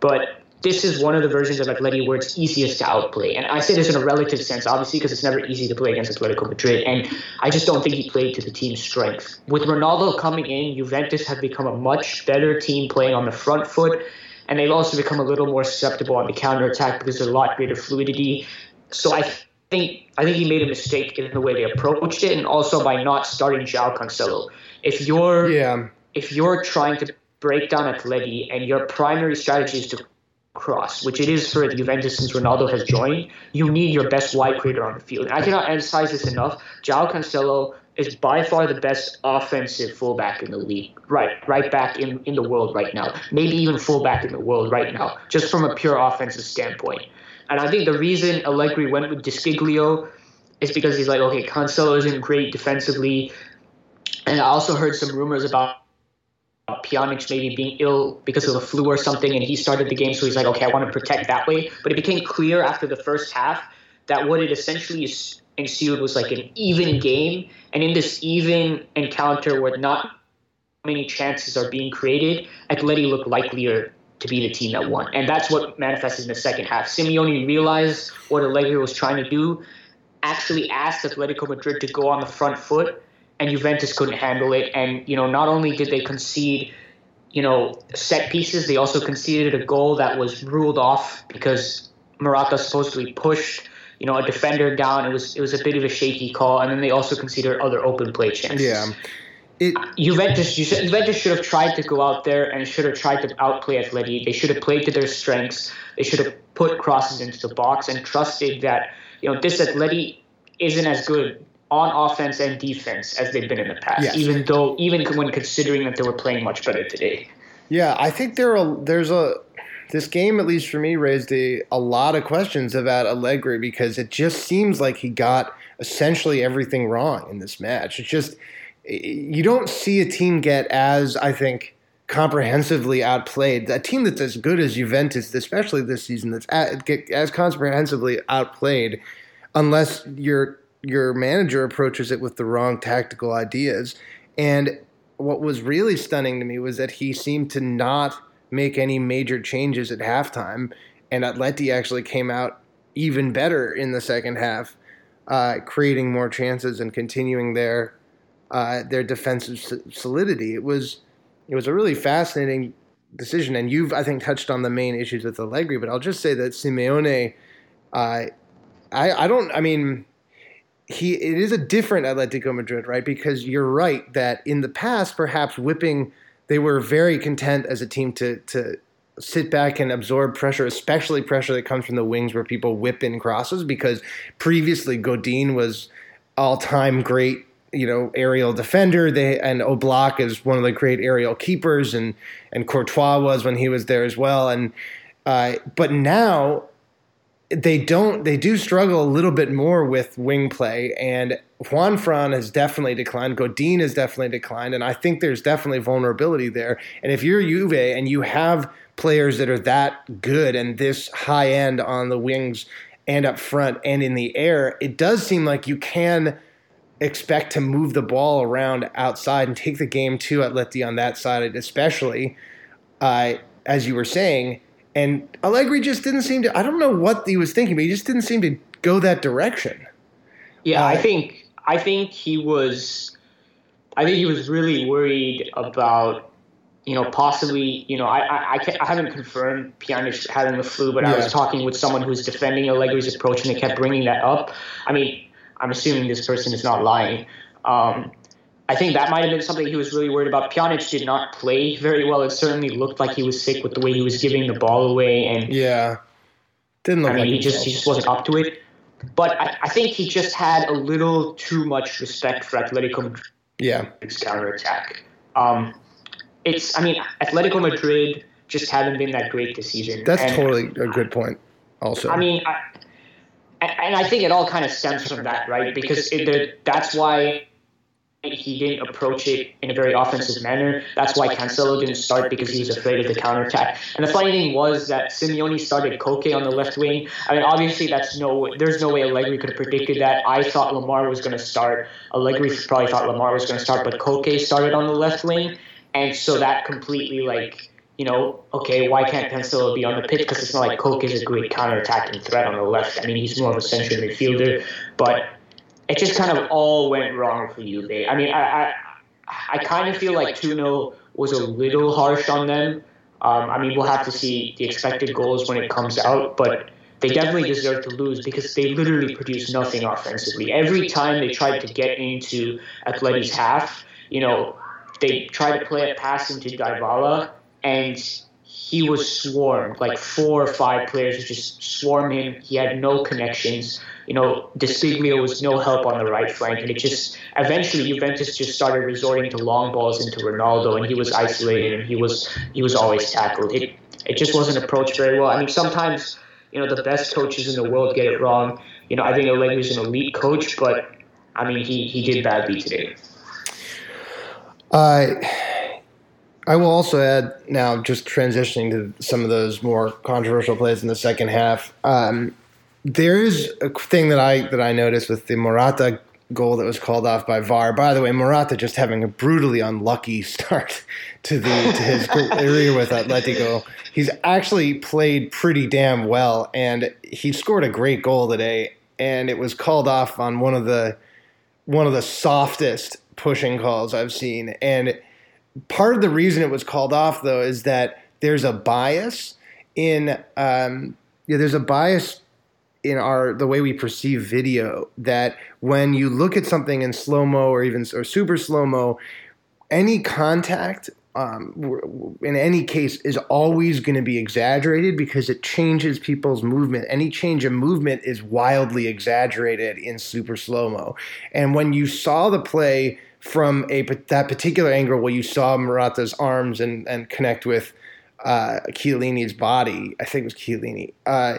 but this is one of the versions of Atleti where it's easiest to outplay. And I say this in a relative sense, obviously, because it's never easy to play against Atletico Madrid. And I just don't think he played to the team's strength. With Ronaldo coming in, Juventus have become a much better team playing on the front foot. And they've also become a little more susceptible on the counter attack because there's a lot greater fluidity. So I think I think he made a mistake in the way they approached it, and also by not starting João Cancelo. If you're yeah. if you're trying to break down Atleti and your primary strategy is to cross, which it is for Juventus since Ronaldo has joined, you need your best wide creator on the field. And I cannot emphasize this enough. João Cancelo is by far the best offensive fullback in the league. Right, right back in, in the world right now. Maybe even fullback in the world right now, just from a pure offensive standpoint. And I think the reason Allegri went with De Sciglio is because he's like, okay, Cancelo isn't great defensively. And I also heard some rumors about Pjanic maybe being ill because of the flu or something, and he started the game, so he's like, okay, I want to protect that way. But it became clear after the first half that what it essentially ensued was like an even game, and in this even encounter where not many chances are being created, Atleti looked likelier to be the team that won, and that's what manifested in the second half. Simeone realized what Allegri was trying to do, actually asked Atletico Madrid to go on the front foot and Juventus couldn't handle it. And you know, not only did they concede, you know, set pieces, they also conceded a goal that was ruled off because Morata supposedly pushed, you know, a defender down. It was it was a bit of a shaky call, and then they also conceded other open play chances. Yeah. It, Juventus, Juventus should have tried to go out there and should have tried to outplay Atleti. They should have played to their strengths. They should have put crosses into the box and trusted that you know this Atleti isn't as good on offense and defense as they've been in the past. Yes. Even though, even when considering that they were playing much better today. Yeah, I think there are there's a this game at least for me raised a, a lot of questions about Allegri because it just seems like he got essentially everything wrong in this match. It's just you don't see a team get as I think comprehensively outplayed. A team that's as good as Juventus, especially this season, that's as comprehensively outplayed, unless you're your manager approaches it with the wrong tactical ideas. And what was really stunning to me was that he seemed to not make any major changes at halftime. And Atleti actually came out even better in the second half, uh, creating more chances and continuing their uh, their defensive solidity. It was it was a really fascinating decision, and you've I think touched on the main issues with Allegri, but I'll just say that Simeone, uh, I I don't I mean he it is a different Atletico Madrid, right? Because you're right that in the past, perhaps whipping, they were very content as a team to to sit back and absorb pressure, especially pressure that comes from the wings where people whip in crosses. Because previously, Godin was all time great, you know, aerial defender. They and Oblak is one of the great aerial keepers, and and Courtois was when he was there as well. And uh, but now they don't they do struggle a little bit more with wing play and Juanfran has definitely declined. Godin has definitely declined and I think there's definitely vulnerability there. And if you're Juve and you have players that are that good and this high end on the wings and up front and in the air it does seem like you can expect to move the ball around outside and take the game to Atleti on that side especially uh, as you were saying and Allegri just didn't seem to. I don't know what he was thinking, but he just didn't seem to go that direction. Yeah, uh, I think I think he was. I think he was really worried about, you know, possibly, you know, I I, I, I haven't confirmed Pjanic having the flu, but yeah. I was talking with someone who's defending Allegri's approach, and they kept bringing that up. I mean, I'm assuming this person is not lying. Um, I think that might have been something he was really worried about. Pjanic did not play very well. It certainly looked like he was sick with the way he was giving the ball away, and yeah, didn't look. I mean, like he just he just wasn't up to it. But I, I, think he just had a little too much respect for Atletico Madrid's yeah. counterattack. Um, it's I mean, Atletico Madrid just haven't been that great this season. That's and, totally a good point. Also, I mean. I, and I think it all kind of stems from that, right? Because it, that's why he didn't approach it in a very offensive manner. That's why Cancelo didn't start because he was afraid of the counterattack. And the funny thing was that Simeone started Koke on the left wing. I mean, obviously that's no, there's no way Allegri could have predicted that. I thought Lemar was going to start. Allegri probably thought Lemar was going to start, but Koke started on the left wing, and so that completely like. You know, okay, why can't Cancelo be on the pitch? Because it's not like Koke is a great counterattacking threat on the left. I mean, he's more of a central midfielder, but it just kind of all went wrong for you. They, I mean, I I, I kind of feel like 2 0 was a little harsh on them. Um, I mean, we'll have to see the expected goals when it comes out, but they definitely deserve to lose because they literally produced nothing offensively. Every time they tried to get into Atleti's half, you know, they tried to play a pass into Dybala, and he was swarmed. Like four or five players just swarm him. He had no connections you know, De Sciglio was no help on the right flank, and it just eventually Juventus just started resorting to long balls into Ronaldo, and he was isolated, and he was he was always tackled. It it just wasn't approached very well. I mean, sometimes you know the best coaches in the world get it wrong. You know, I think Allegri's an elite coach, but I mean, he he did badly today. Uh, I will also add now, just transitioning to some of those more controversial plays in the second half. Um, there is a thing that I that I noticed with the Morata goal that was called off by VAR. By the way, Morata just having a brutally unlucky start to the to his career with Atletico. He's actually played pretty damn well, and he scored a great goal today. And it was called off on one of the one of the softest pushing calls I've seen. And part of the reason it was called off, though, is that there's a bias in um, yeah, there's a bias in our the way we perceive video that when you look at something in slow mo or even or super slow mo, any contact um, in any case is always going to be exaggerated because it changes people's movement. Any change of movement is wildly exaggerated in super slow mo. And when you saw the play from a that particular angle where you saw Morata's arms and and connect with uh, Chiellini's body, I think it was Chiellini. Uh,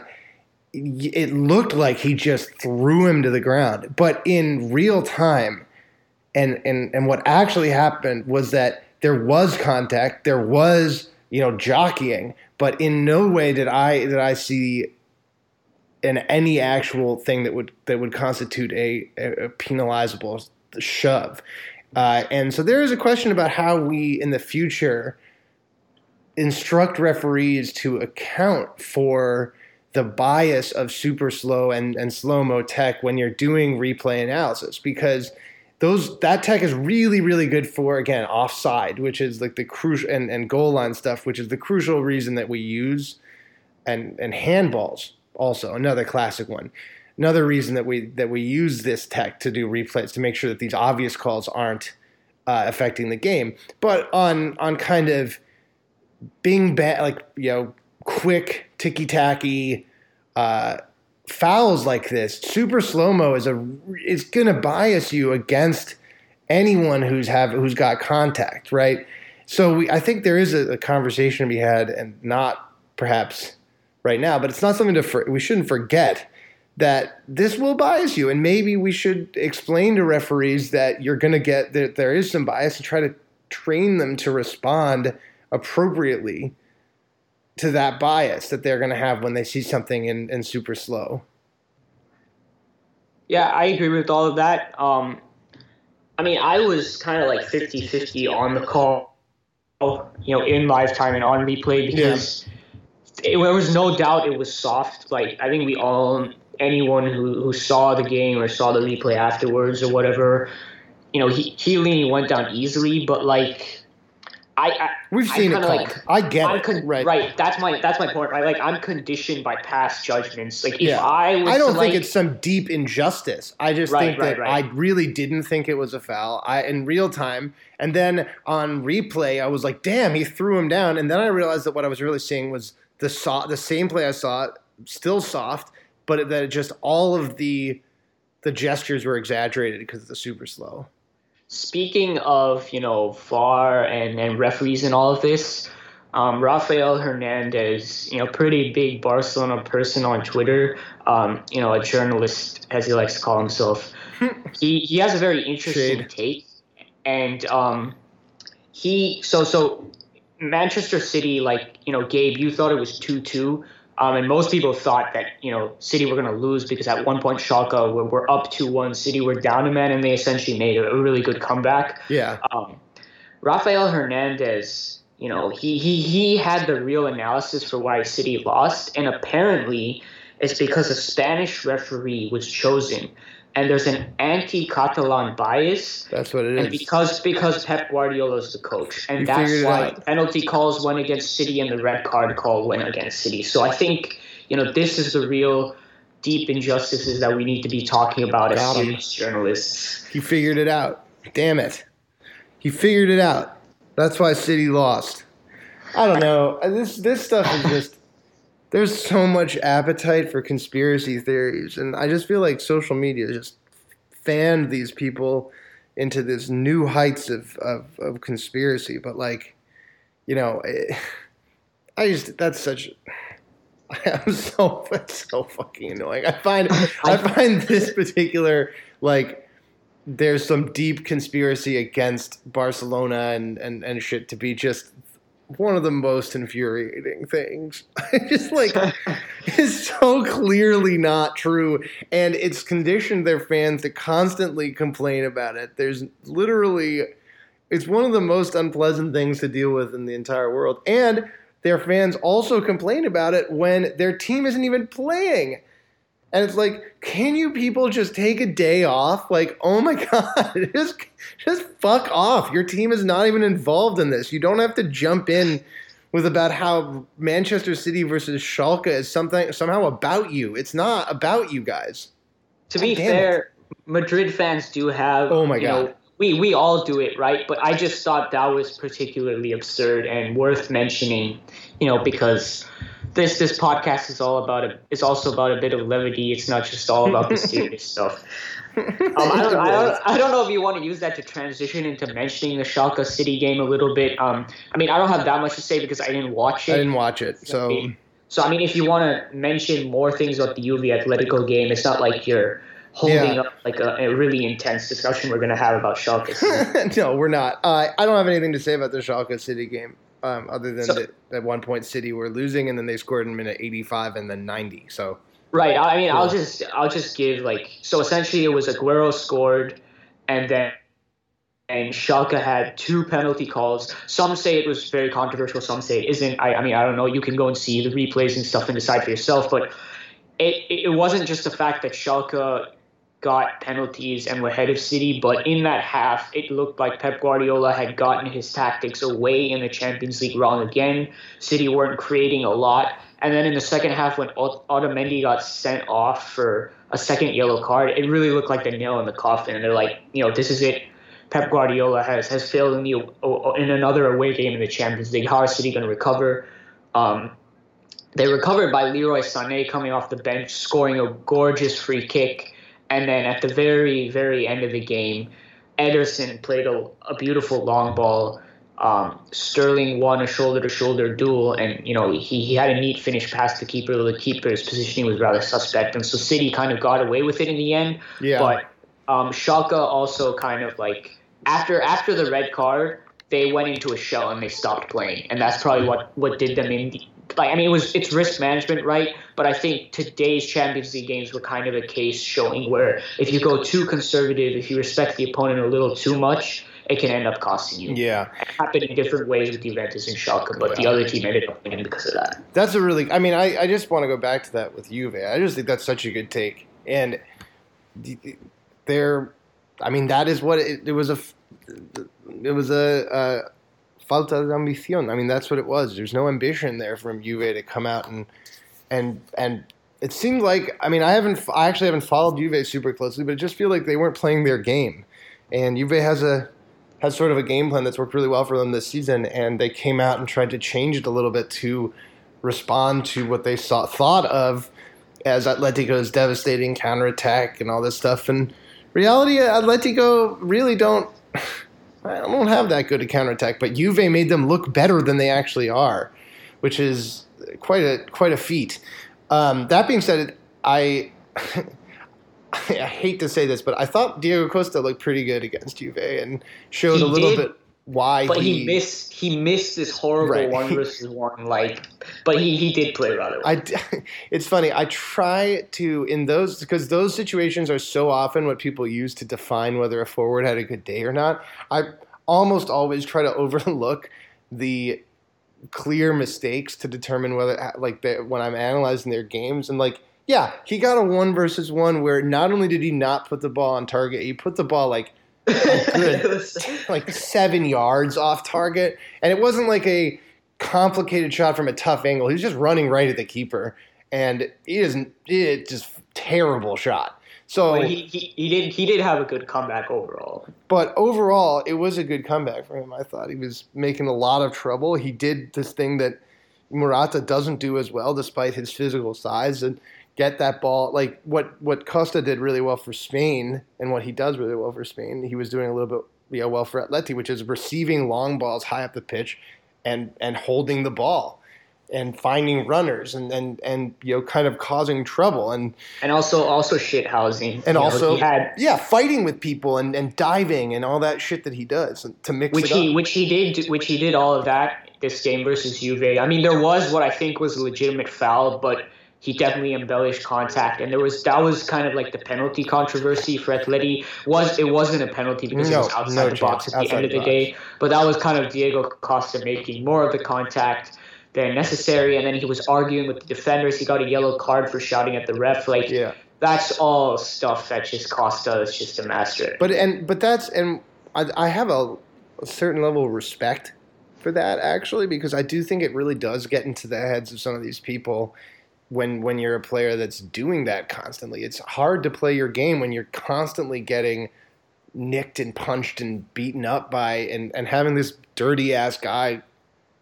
it looked like he just threw him to the ground. But in real time, and and and what actually happened was that there was contact, there was you know jockeying, but in no way did I did I see in any actual thing that would that would constitute a, a penalizable shove. Uh, and so there is a question about how we in the future instruct referees to account for the bias of super slow and, and slow mo tech when you're doing replay analysis because those that tech is really really good for again offside which is like the crucial and, and goal line stuff which is the crucial reason that we use and and handballs also another classic one. Another reason that we that we use this tech to do replays to make sure that these obvious calls aren't uh, affecting the game. But on on kind of being bad like you know quick ticky tacky uh, fouls like this, super slow mo is a is gonna bias you against anyone who's have who's got contact, right? So we, I think there is a, a, conversation to be had, and not perhaps right now, but it's not something to for, we shouldn't forget that this will bias you, and maybe we should explain to referees that you're going to get that there is some bias and try to train them to respond appropriately to that bias that they're going to have when they see something in, in super slow. Yeah, I agree with all of that. Um, I mean, I was kind of like 50 50 on the call, you know, in lifetime and on replay because yeah. it, there was no doubt it was soft. Like, I think we all, anyone who, who saw the game or saw the replay afterwards or whatever, you know, he, Chiellini went down easily, but like, I, I we've seen it. Like, I get I'm it. Right. Right. That's my that's my point. Right. Like I'm conditioned by past judgments. Like if yeah. I was I don't think like, it's some deep injustice. I just right, think right, that right. I really didn't think it was a foul. I in real time, and then on replay, I was like, "Damn, he threw him down." And then I realized that what I was really seeing was the saw the same play I saw, still soft, but that just all of the the gestures were exaggerated because of the super slow. Speaking of, you know, VAR and, and referees and all of this, um, Rafael Hernandez, you know, pretty big Barcelona person on Twitter, um, you know, a journalist, as he likes to call himself. he, he has a very interesting Shade. take. And um, he, so, so Manchester City, like, you know, Gabe, you thought it was 2 2. Um, and most people thought that you know City were going to lose because at one point Schalke were, were up to one, City were down a man, and they essentially made a, a really good comeback. Yeah. Um, Rafael Hernandez, you know, he he he had the real analysis for why City lost, and apparently it's because a Spanish referee was chosen and there's an anti-Catalan bias. That's what it is. And because because Pep Guardiola is the coach, and you that's why penalty calls went against City and the red card call went against City. So I think you know this is the real deep injustices that we need to be talking about as serious journalists. He figured it out. Damn it, he figured it out. That's why City lost. I don't know. This this stuff is just there's so much appetite for conspiracy theories, and I just feel like social media just fanned these people into this new heights of, of, of conspiracy. But like, you know, it, I just that's such. I'm so that's so fucking annoying. I find I find this particular like there's some deep conspiracy against Barcelona and, and, and shit to be just one of the most infuriating things. just like it's so clearly not true, and it's conditioned their fans to constantly complain about it. There's literally, it's one of the most unpleasant things to deal with in the entire world, and their fans also complain about it when their team isn't even playing. And it's like, can you people just take a day off? Like, oh my god, just just fuck off. Your team is not even involved in this. You don't have to jump in with about how Manchester City versus Schalke is something somehow about you. It's not about you guys. To be fair, it. Madrid fans do have. Oh my god. Know, we, we all do it, right? But I just thought that was particularly absurd and worth mentioning, you know, because this this podcast is all about it. It's also about a bit of levity. It's not just all about the serious stuff. Um, I, don't, I, don't, I don't know if you want to use that to transition into mentioning the Schalke City game a little bit. Um, I mean, I don't have that much to say because I didn't watch it. I didn't watch it, so. So I mean, if you want to mention more things about the Juve Atletico game, it's not like you're holding yeah. up like a, a, really intense discussion we're going to have about Schalke. no, we're not. Uh, I don't have anything to say about the Schalke City game um, other than so, that at one point City were losing and then they scored in minute 85 and then 90. So right. I mean, I'll just I'll just give like so essentially it was Aguero scored and then and Schalke had two penalty calls. Some say it was very controversial. Some say it isn't. I, I mean, I don't know. You can go and see the replays and stuff and decide for yourself. But it, it wasn't just the fact that Schalke got penalties and were ahead of City, but in that half, it looked like Pep Guardiola had gotten his tactics away in the Champions League wrong again. City weren't creating a lot. And then in the second half, when Otamendi got sent off for a second yellow card, it really looked like the nail in the coffin. And they're like, you know, this is it. Pep Guardiola has has failed in the in another away game in the Champions League. How is City going to recover? Um, they recovered by Leroy Sané coming off the bench, scoring a gorgeous free kick, and then at the very very end of the game, Ederson played a, a beautiful long ball. Um, Sterling won a shoulder to shoulder duel, and you know he, he had a neat finish past the keeper. The keeper's positioning was rather suspect, and so City kind of got away with it in the end. Yeah. But um, Schalke also kind of like after after the red card, they went into a shell and they stopped playing, and that's probably what what did them in. Like I mean, it was it's risk management, right? But I think today's Champions League games were kind of a case showing where if you go too conservative, if you respect the opponent a little too much, it can end up costing you. Yeah, it happened in different ways with Juventus and Schalke, but the other team ended up winning because of that. That's a really. I mean, I, I just want to go back to that with Juve. I just think that's such a good take, and they're. I mean, that is what it, it was a it was a, a falta de ambición. I mean, that's what it was. There's no ambition there from Juve to come out and and and it seemed like I mean I haven't I actually haven't followed Juve super closely, but it just feel like they weren't playing their game. And Juve has a has sort of a game plan that's worked really well for them this season, and they came out and tried to change it a little bit to respond to what they saw thought of as Atletico's devastating counterattack and all this stuff. And reality, Atletico really don't I don't have that good a counterattack, but Juve made them look better than they actually are, which is quite a quite a feat. Um, that being said, I I hate to say this, but I thought Diego Costa looked pretty good against Juve and showed he a little did, bit why but he, he, missed he missed this horrible right. one versus one like but he, he did play rather well. I, it's funny i try to in those because those situations are so often what people use to define whether a forward had a good day or not i almost always try to overlook the clear mistakes to determine whether like they, when i'm analyzing their games and like yeah he got a one versus one where not only did he not put the ball on target he put the ball like good, like seven yards off target, and it wasn't like a complicated shot from a tough angle. He was just running right at the keeper, and it isn't it just terrible shot. So well, he, he, he did he did have a good comeback overall. But overall, it was a good comeback for him. I thought he was making a lot of trouble. He did this thing that Morata doesn't do as well, despite his physical size, and get that ball. Like what what Costa did really well for Spain, and what he does really well for Spain, he was doing a little bit you know, well for Atleti, which is receiving long balls high up the pitch and and holding the ball and finding runners and, and, and you know kind of causing trouble and and also also shit housing and also had, yeah fighting with people and, and diving and all that shit that he does to mix which he which he did which he did all of that this game versus Juve. I mean there was what I think was a legitimate foul, but he definitely embellished contact, and there was that was kind of like the penalty controversy for Atleti. Was it wasn't a penalty because no, it was outside no the box at the outside end of the, the day, but that was kind of Diego Costa making more of the contact than necessary, and then he was arguing with the defenders. He got a yellow card for shouting at the ref. Like yeah. that's all stuff that just Costa is just a master. But and but that's and I, I have a, a certain level of respect for that actually because I do think it really does get into the heads of some of these people when when you're a player that's doing that constantly. It's hard to play your game when you're constantly getting nicked and punched and beaten up by and, and having this dirty ass guy,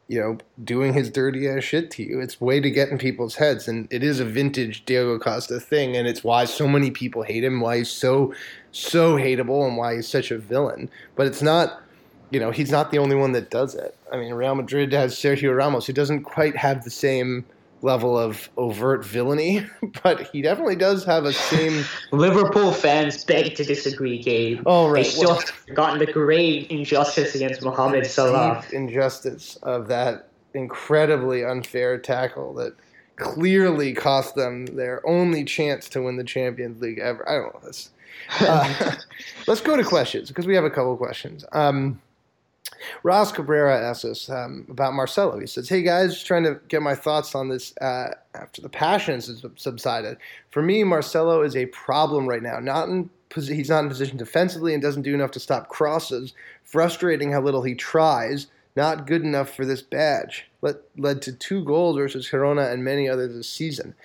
you know, doing his dirty ass shit to you. It's way to get in people's heads. And it is a vintage Diego Costa thing, and it's why so many people hate him, why he's so so hateable and why he's such a villain. But it's not you know, he's not the only one that does it. I mean, Real Madrid has Sergio Ramos, who doesn't quite have the same level of overt villainy, but he definitely does have a same. Liverpool fans beg to disagree, Gabe. Oh, right. They still well, forgotten the grave injustice against Mohamed Salah. injustice of that incredibly unfair tackle that clearly cost them their only chance to win the Champions League ever. I don't know this. Uh, let's go to questions because we have a couple of questions. Um, Ross Cabrera asks us um, about Marcelo. He says, "Hey guys, just trying to get my thoughts on this uh, after the passions has subsided. For me, Marcelo is a problem right now. Not in he's not in position defensively and doesn't do enough to stop crosses. Frustrating how little he tries. Not good enough for this badge. Let, led to two goals versus Girona and many others this season.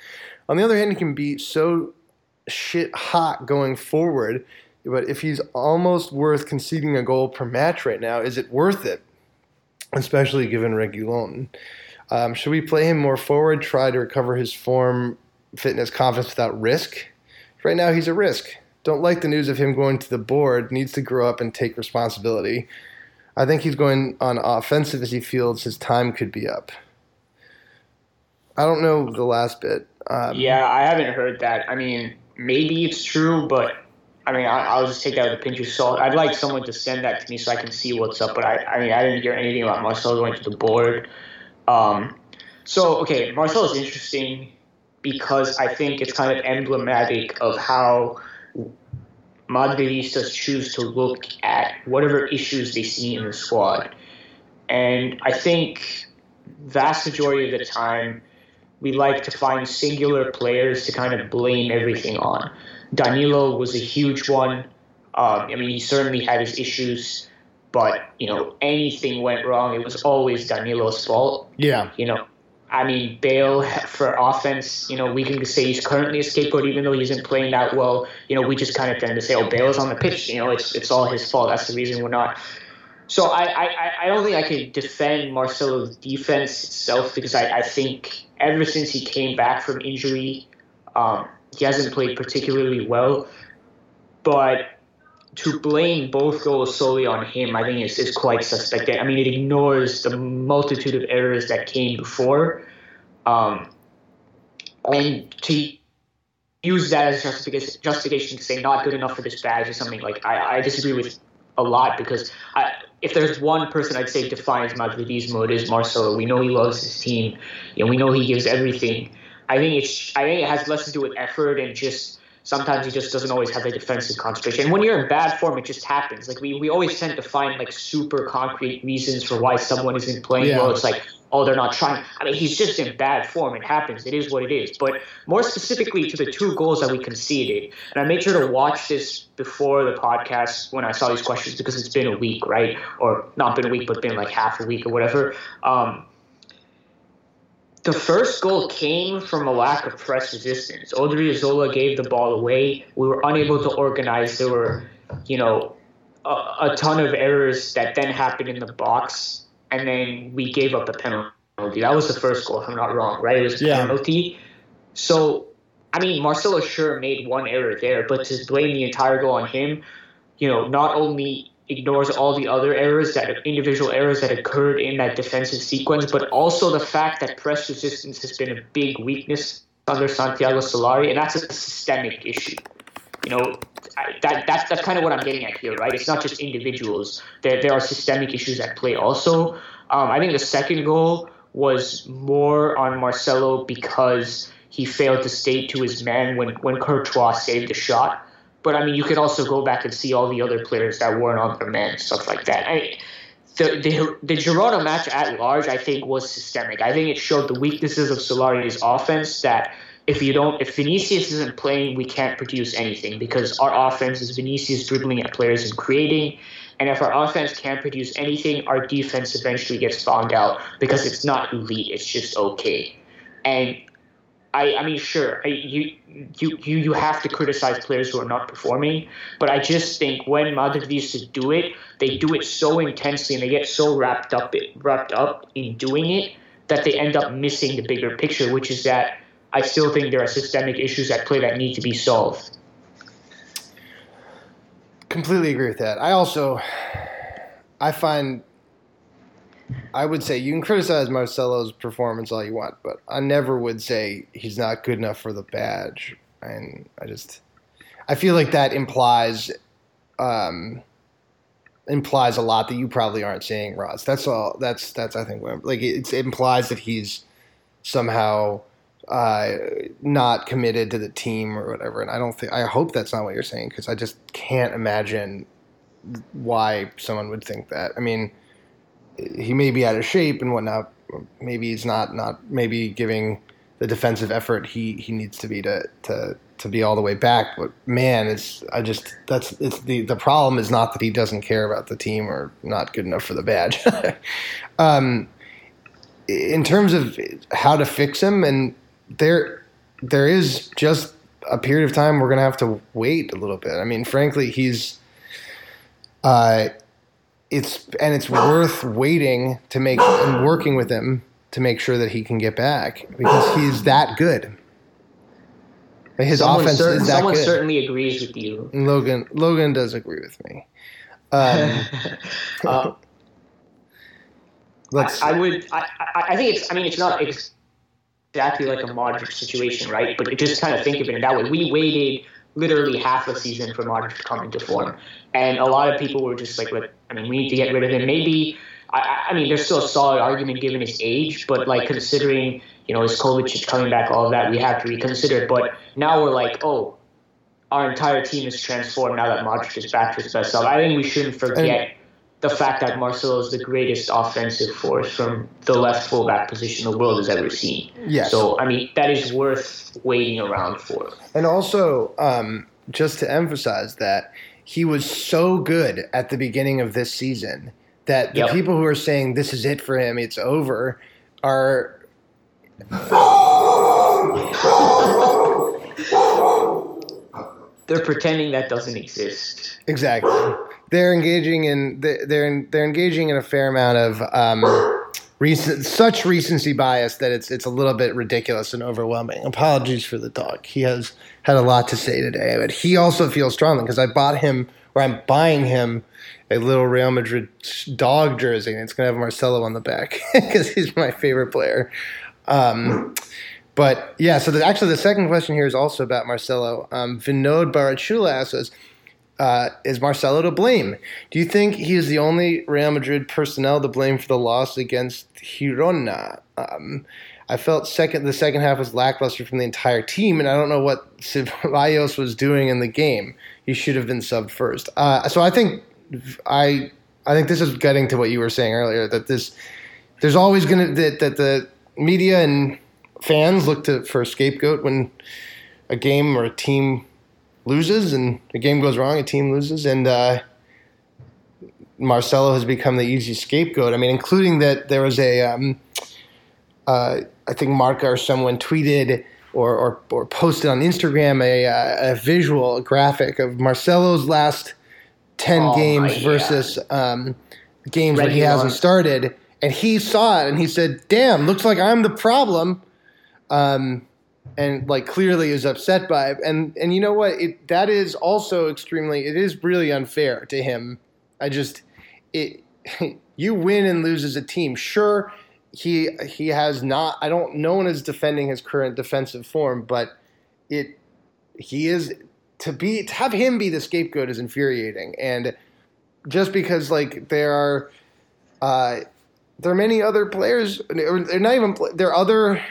On the other hand, he can be so shit hot going forward." But if he's almost worth conceding a goal per match right now, is it worth it? Especially given Reguilon. Um, should we play him more forward, try to recover his form, fitness, confidence without risk? Right now, he's a risk. Don't like the news of him going to the board. Needs to grow up and take responsibility. I think he's going on offensive as he feels his time could be up. I don't know the last bit. Um, yeah, I haven't heard that. I mean, maybe it's true, but I mean, I, will just take that with a pinch of salt. I'd like someone to send that to me so I can see what's up. But I, I mean, I didn't hear anything about Marcel going to the board. Um, so okay, Marcel is interesting because I think it's kind of emblematic of how Madridistas choose to look at whatever issues they see in the squad. And I think vast majority of the time we like to find singular players to kind of blame everything on. Danilo was a huge one. Um, I mean, he certainly had his issues, but you know, anything went wrong, it was always Danilo's fault. Yeah. You know, I mean, Bale for offense, you know, we can say he's currently a scapegoat, even though he isn't playing that well. You know, we just kind of tend to say, oh, Bale's on the pitch. You know, it's it's all his fault. That's the reason we're not. So I, I, I don't think I can defend Marcelo's defense itself because I, I think ever since he came back from injury, um, he hasn't played particularly well, but to blame both goals solely on him, I think is, is quite suspect. I mean, it ignores the multitude of errors that came before. Um, and to use that as justification, justification to say not good enough for this badge or something like I, I disagree with a lot because I, if there's one person I'd say defines Madridismo, it is Marcelo. We know he loves his team, and we know he gives everything. I think it's I think it has less to do with effort and just sometimes he just doesn't always have the defensive concentration. And when you're in bad form, it just happens. Like we, we always tend to find like super concrete reasons for why someone isn't playing yeah. well. It's like, oh, they're not trying. I mean, he's just in bad form. It happens. It is what it is. But more specifically to the two goals that we conceded, and I made sure to watch this before the podcast when I saw these questions because it's been a week, right? Or not been a week, but been like half a week or whatever. Um, the first goal came from a lack of press resistance. Odriozola gave the ball away. We were unable to organize. There were, you know, a, a, ton of errors that then happened in the box, and then we gave up the penalty. That was the first goal, if I'm not wrong, right? It was a yeah. penalty. So, I mean, Marcelo sure made one error there, but to blame the entire goal on him, you know, not only ignores all the other errors that individual errors that occurred in that defensive sequence, but also the fact that press resistance has been a big weakness under Santiago Solari, and that's a systemic issue. You know, that, that's that's kind of what I'm getting at here, right? It's not just individuals. There there are systemic issues at play also. Um, I think the second goal was more on Marcelo because he failed to stay to his man when when Courtois saved the shot. But I mean, you could also go back and see all the other players that weren't on their man, stuff like that. I mean, the, the the Girona match at large, I think, was systemic. I think it showed the weaknesses of Solari's offense. That if you don't, if Vinicius isn't playing, we can't produce anything because our offense is Vinicius dribbling at players and creating. And if our offense can't produce anything, our defense eventually gets found out because it's not elite. It's just okay. And I, I mean, sure, I, you, you, you, you have to criticize players who are not performing, but I just think when Madrid used to do it, they do it so intensely and they get so wrapped up, wrapped up in doing it that they end up missing the bigger picture, which is that I still think there are systemic issues at play that need to be solved. Completely agree with that. I also, I find I would say you can criticize Marcelo's performance all you want, but I never would say he's not good enough for the badge. And I just, I feel like that implies, um, implies a lot that you probably aren't saying, Ross. That's all. That's that's I think like it, it implies that he's somehow uh, not committed to the team or whatever. And I don't think I hope that's not what you're saying because I just can't imagine why someone would think that. I mean, he may be out of shape and whatnot. Maybe he's not not maybe giving the defensive effort he, he needs to be to, to to be all the way back. But man, it's I just that's it's the the problem is not that he doesn't care about the team or not good enough for the badge. um, in terms of how to fix him, and there there is just a period of time we're gonna have to wait a little bit. I mean, frankly, he's uh, it's and it's worth waiting to make and working with him to make sure that he can get back because he's that good. His someone offense cer- is that someone good. certainly agrees with you. Logan Logan does agree with me. Um, uh, let's. I, I would. I, I, think it's. I mean, it's not exactly like a Modric situation, right? But just kind of think of it in that way. We waited literally half a season for Modric to come into form, and a lot of people were just like, I mean, we need to get rid of him." Maybe I, I mean, there's still a solid argument given his age, but like considering, you know, his COVID is coming back, all of that, we have to reconsider. But now we're like, oh, our entire team is transformed now that Modric is back to his best self. I think we shouldn't forget the fact that Marcelo is the greatest offensive force from the left fullback position the world has ever seen. Yes. So, I mean, that is worth waiting around for. And also, um, just to emphasize that he was so good at the beginning of this season that the yep. people who are saying this is it for him, it's over, are. They're pretending that doesn't exist. Exactly. They're engaging in they're they're engaging in a fair amount of um, recent such recency bias that it's it's a little bit ridiculous and overwhelming. Apologies for the dog. He has had a lot to say today, but he also feels strongly because I bought him or I'm buying him a little Real Madrid dog jersey, and it's to have Marcelo on the back because he's my favorite player. Um, but yeah, so the, actually, the second question here is also about Marcelo. Um, Vinod Barachula asks uh, Is Marcelo to blame? Do you think he is the only Real Madrid personnel to blame for the loss against Girona? Um, I felt second the second half was lackluster from the entire team, and I don't know what Ceballos was doing in the game. He should have been subbed first. Uh, so I think I I think this is getting to what you were saying earlier that this there's always going to that, that the media and fans look to for a scapegoat when a game or a team loses and a game goes wrong, a team loses, and uh, Marcelo has become the easy scapegoat. I mean, including that there was a, um, uh, I think Marca or someone tweeted or, or, or posted on Instagram a, uh, a visual a graphic of Marcelo's last 10 oh, games versus um, games Ready where he hasn't started. And he saw it and he said, damn, looks like I'm the problem. Um, and like clearly is upset by it. And, and you know what? It, that is also extremely, it is really unfair to him. I just, it, you win and lose as a team. Sure, he he has not. I don't. No one is defending his current defensive form, but it he is to be to have him be the scapegoat is infuriating, and just because like there are uh, there are many other players, they're not even there are other.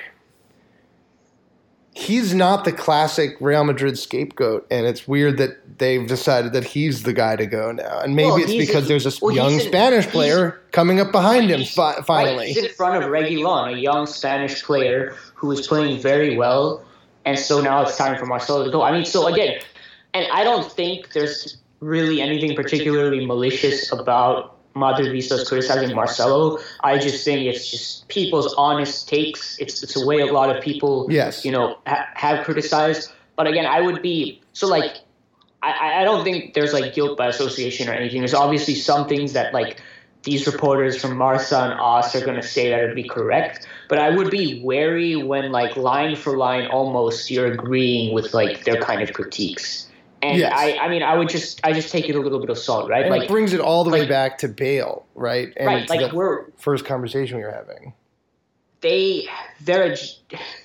He's not the classic Real Madrid scapegoat, and it's weird that they've decided that he's the guy to go now. And maybe well, it's because there's a well, young in, Spanish player coming up behind him fi- finally. Right, he's in front of Reguilon, a young Spanish player who is playing very well, and so now it's time for Marcelo to go. I mean, so again, and I don't think there's really anything particularly malicious about Madridistas criticizing Marcelo. I just think it's just people's honest takes. It's it's a way a lot of people, yes. you know, ha- have criticized. But again, I would be so like. I, I don't think there's like guilt by association or anything. There's obviously some things that like these reporters from Marca and AS are going to say that would be correct. But I would be wary when like line for line almost you're agreeing with like their kind of critiques. And yes. I, I mean, I would just, I just take it a little bit of salt, right? And like, it brings it all the like, way back to Bale, right? And right, like we're first conversation we were having. They, their,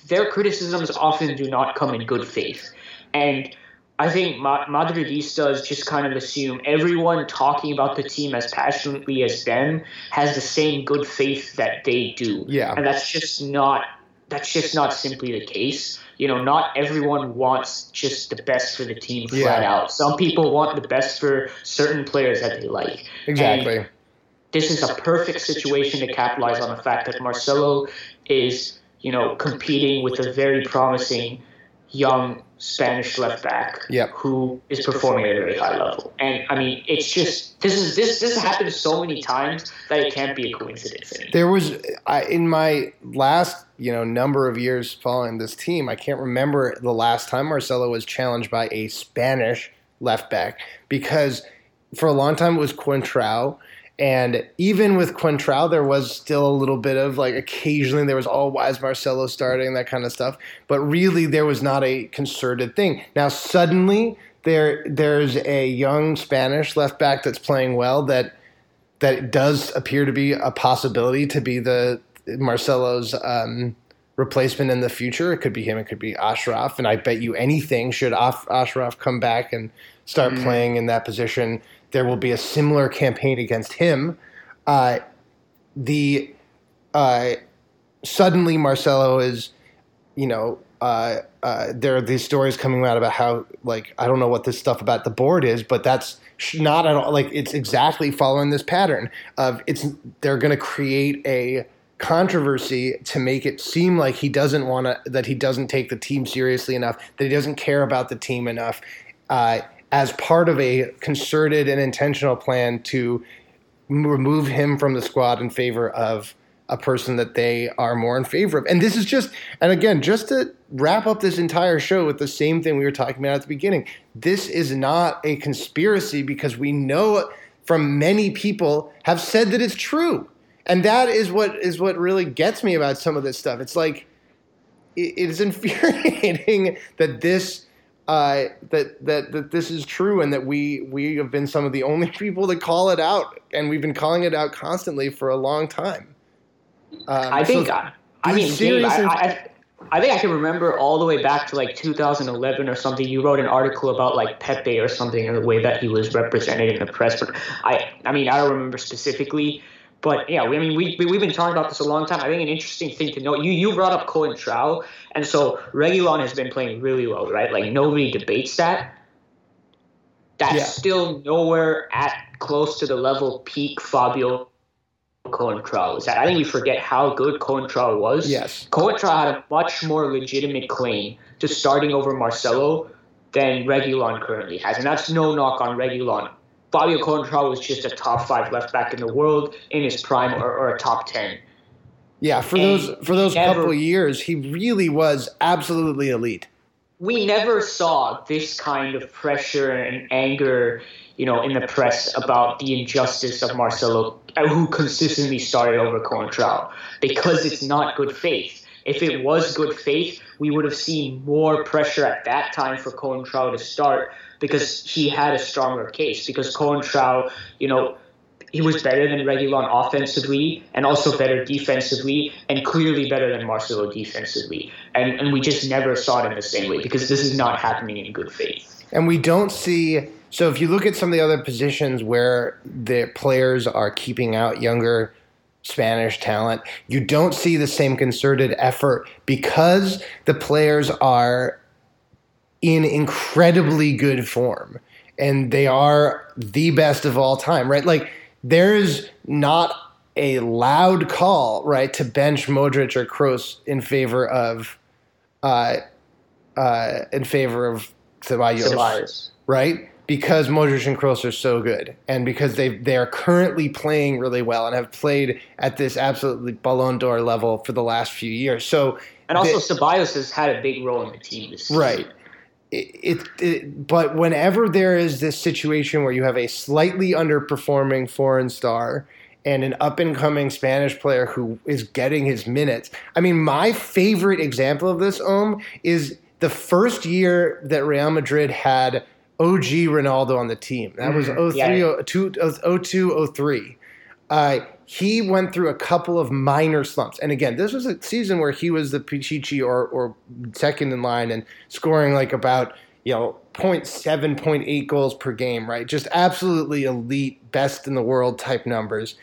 their criticisms often do not come in good faith, and I think Madridistas just kind of assume everyone talking about the team as passionately as them has the same good faith that they do. Yeah, and that's just not that's just not simply the case. You know, not everyone wants just the best for the team flat Yeah. out. Some people want the best for certain players that they like. Exactly. And this is a perfect situation to capitalize on the fact that Marcelo is, you know, competing with a very promising young Spanish left back Yep. who is performing at a very high level. And I mean, it's just this is this this happens so many times that it can't be a coincidence anymore. There was I, in my last you know number of years following this team, I can't remember the last time Marcelo was challenged by a Spanish left back because for a long time it was Coentrao. And even with Coentrao, there was still a little bit of like occasionally there was, why is Marcelo starting, that kind of stuff. But really, there was not a concerted thing. Now, suddenly, there there's a young Spanish left back that's playing well that that does appear to be a possibility to be the Marcelo's um, replacement in the future. It could be him. It could be Achraf. And I bet you anything should Achraf come back and start playing in that position, there will be a similar campaign against him. Uh, the uh, suddenly Marcelo is, you know, uh, uh, there are these stories coming out about how, like, I don't know what this stuff about the board is, but that's not at all like it's exactly following this pattern of it's they're going to create a controversy to make it seem like he doesn't want to that he doesn't take the team seriously enough that he doesn't care about the team enough uh, as part of a concerted and intentional plan to remove him from the squad in favor of a person that they are more in favor of. And this is just, and again, just to wrap up this entire show with the same thing we were talking about at the beginning. This is not a conspiracy because we know from many people have said that it's true. And that is what is what really gets me about some of this stuff. It's like it, it is infuriating that this uh, that that that this is true and that we we have been some of the only people to call it out, and we've been calling it out constantly for a long time. Um, I think so I, I mean, serious I, I, I think I can remember all the way back to like 2011 or something. You wrote an article about like Pepe or something and the way that he was represented in the press. But I, I mean, I don't remember specifically. But yeah, we, I mean, we, we we've been talking about this a long time. I think an interesting thing to note. You you brought up Coentrao, and so Reguilon has been playing really well, right? Like nobody debates that. That's Yeah. still nowhere at close to the level peak Fabio Coentrao was at. I think we forget how good Coentrao was. Yes. Coentrao had a much more legitimate claim to starting over Marcelo than Reguilon currently has, and that's no knock on Reguilon. Fabio Coentrao was just a top five left back in the world in his prime, or, or a top ten. yeah, for and those for those never- couple years, he really was absolutely elite. we never saw this kind of pressure and anger, you know, in the press about the injustice of Marcelo, uh, who consistently started over Coentrao, because it's not good faith. If it was good faith, we would have seen more pressure at that time for Coentrao to start because he had a stronger case. Because Coentrao, you know, he was better than Reguilon offensively and also better defensively and clearly better than Marcelo defensively. And, and we just never saw it in the same way because this is not happening in good faith. And we don't see. So if you look at some of the other positions where the players are keeping out younger Spanish talent, you don't see the same concerted effort because the players are in incredibly good form and they are the best of all time, right? Like there's not a loud call, right, to bench Modric or Kroos in favor of uh, uh, in favor of Ceballos right? Because Modric and Kroos are so good, and because they they are currently playing really well and have played at this absolutely Ballon d'Or level for the last few years. So And also, the- Ceballos has had a big role in the team this season. right. It, it, but whenever there is this situation where you have a slightly underperforming foreign star and an up and coming Spanish player who is getting his minutes, I mean, my favorite example of this, Om, is the first year that Real Madrid had OG Ronaldo on the team. That was Mhm. 03, Yeah. 02, 02, 03. Uh, he went through a couple of minor slumps. And again, this was a season where he was the Pichichi or, or second in line and scoring like about, you know, 0.7, 0.8 goals per game, right? Just absolutely elite, best in the world type numbers.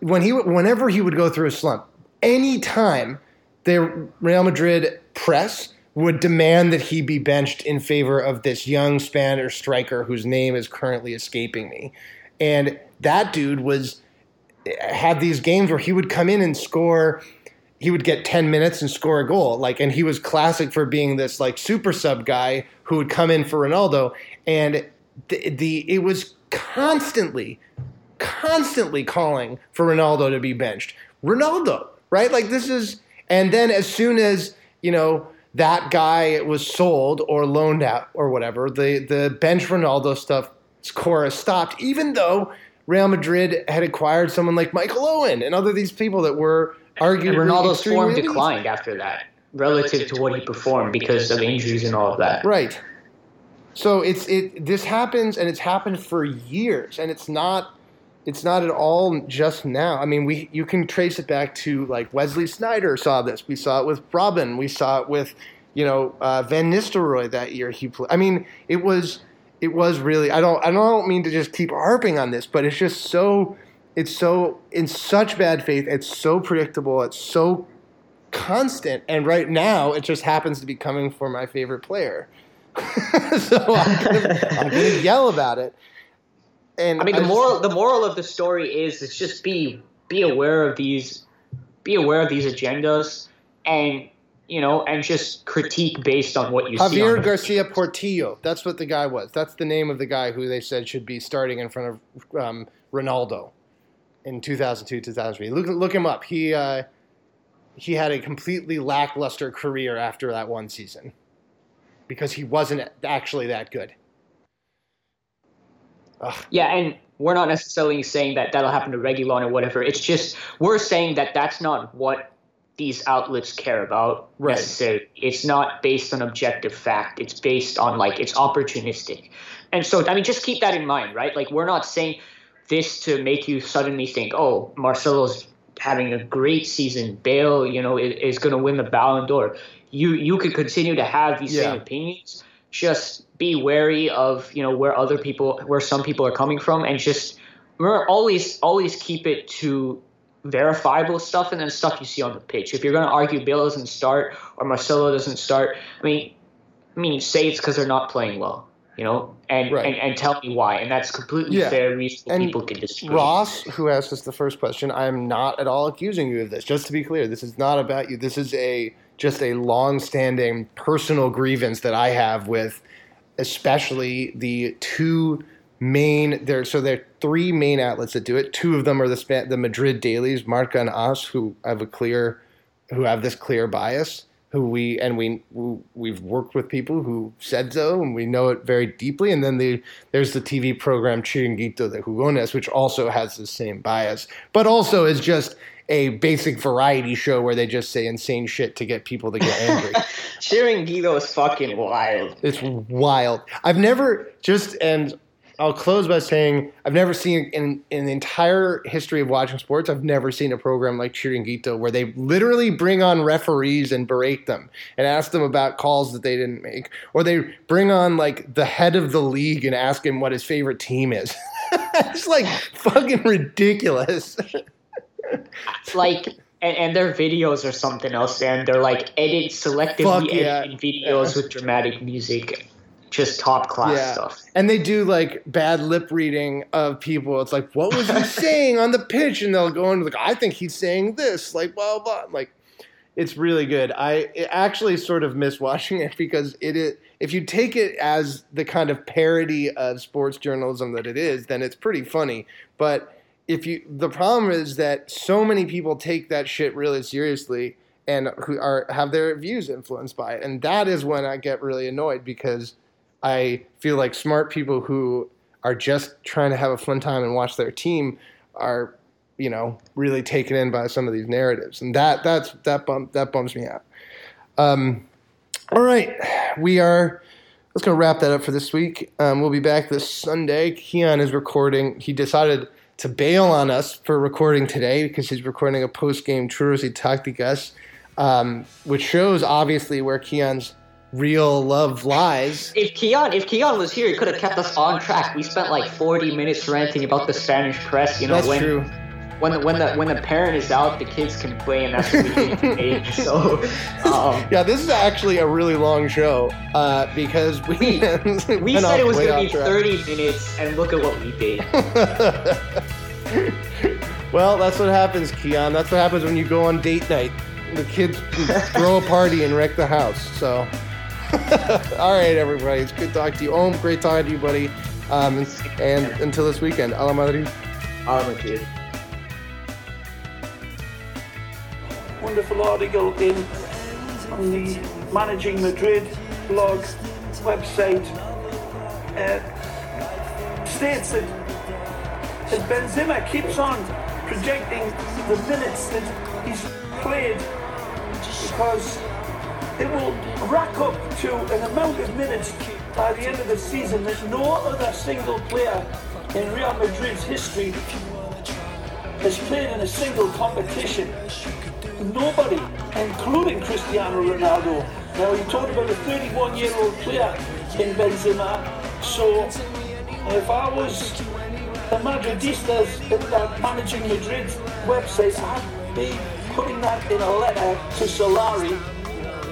When he, whenever he would go through a slump, anytime the Real Madrid press would demand that he be benched in favor of this young Spanish striker whose name is currently escaping me. And that dude was had these games where he would come in and score he would get 10 minutes and score a goal. Like and he was classic for being this like super sub guy who would come in for Ronaldo. And the, the it was constantly constantly calling for Ronaldo to be benched. Ronaldo right? Like this is and then as soon as you know that guy was sold or loaned out or whatever, the the bench Ronaldo stuff chorus stopped, even though Real Madrid had acquired someone like Michael Owen and other these people that were arguably And Ronaldo's form declined after that, relative to what he performed because of injuries and all of that. Right. So it's it this happens and it's happened for years and it's not it's not at all just now. I mean, we you can trace it back to like Wesley Sneijder saw this. We saw it with Robben. We saw it with you know uh, Van Nistelrooy that year. He played. I mean, it was it was really. I don't I don't mean to just keep harping on this, but it's just so it's so in such bad faith. It's so predictable. It's so constant. And right now, it just happens to be coming for my favorite player. so I'm gonna, I'm gonna yell about it. And I mean, the just- moral the moral of the story is is just be be aware of these be aware of these agendas and you know and just critique based on what you see. Javier Garcia Portillo. That's what the guy was. That's the name of the guy who they said should be starting in front of um, Ronaldo in 2002, 2003. Look, look him up. He uh, he had a completely lackluster career after that one season because he wasn't actually that good. Ugh. Yeah, and we're not necessarily saying that that'll happen to Reguilon or whatever. It's just we're saying that that's not what these outlets care about Right. necessarily. It's not based on objective fact. It's based on like it's opportunistic. And so I mean just keep that in mind, right? Like we're not saying this to make you suddenly think, "Oh, Marcelo's having a great season. Bale, you know, is, is going to win the Ballon d'Or." You you could continue to have these same opinions. Just be wary of you know where other people, where some people are coming from, and just remember always always keep it to verifiable stuff and then stuff you see on the pitch. If you're going to argue Bale doesn't start or Marcelo doesn't start, I mean, I mean, say it's because they're not playing well, you know, and, Right. and and tell me why, and that's completely Yeah. fair. Reasonable And people can disagree. Ross, who asked us the first question, I am not at all accusing you of this. Just to be clear, this is not about you. This is a just a long-standing personal grievance that I have with, especially the two main there. So there are three main outlets that do it. Two of them are the Spa- the Madrid dailies, Marca and AS, who have a clear, who have this clear bias. Who we and we we've worked with people who said so, and we know it very deeply. And then the there's the TV program Chiringuito de Jugones, which also has the same bias, but also is just a basic variety show where they just say insane shit to get people to get angry. Chiringuito is fucking wild. It's wild. I've never just and I'll close by saying I've never seen in in the entire history of watching sports. I've never seen a program like Chiringuito where they literally bring on referees and berate them and ask them about calls that they didn't make, or they bring on like the head of the league and ask him what his favorite team is. it's like fucking ridiculous. It's like and, and their videos are something else and they're like edit selectively yeah. videos Yeah. with dramatic music just top class Yeah. stuff And they do like bad lip reading of people. It's like, what was he saying on the pitch? And they'll go into like, I think he's saying this, like blah blah. Like, it's really good. I actually sort of miss watching it because it is. If you take it as the kind of parody of sports journalism that it is, then it's pretty funny. But if you, the problem is that so many people take that shit really seriously and who are have their views influenced by it, and that is when I get really annoyed because I feel like smart people who are just trying to have a fun time and watch their team are, you know, really taken in by some of these narratives, and that that's that bum that bums me out. Um, all right, we are. Let's go wrap that up for this week. Um, we'll be back this Sunday. Kiyan is recording. He decided to bail on us for recording today because he's recording a post game Churros y Tácticas, um, which shows obviously where Kiyan's real love lies. if Kiyan if Kiyan was here he could have kept us on track we spent like 40 minutes ranting about the Spanish press you know That's when true. when the, when the when the parent is out, the kids can play, and that's what we can age. So, um, yeah, this is actually a really long show uh, because we we, we said it was going to be track. 30 minutes, and look at what we did. well, that's what happens, Kiyan. That's what happens when you go on date night. The kids throw a party and wreck the house. So, all right, everybody, it's good to talk to you. Om, great talking to you, buddy. Um, and, and until this weekend, Hala Madrid. Oh, my kid. wonderful article in on the Managing Madrid blog website uh, states that, that Benzema keeps on projecting the minutes that he's played because it will rack up to an amount of minutes by the end of the season that no other single player in Real Madrid's history has played in a single competition. Nobody, including Cristiano Ronaldo. Now, you talked about a 31 year old player in Benzema, so if I was the Madridistas Managing Madrid website, I'd be putting that in a letter to Solari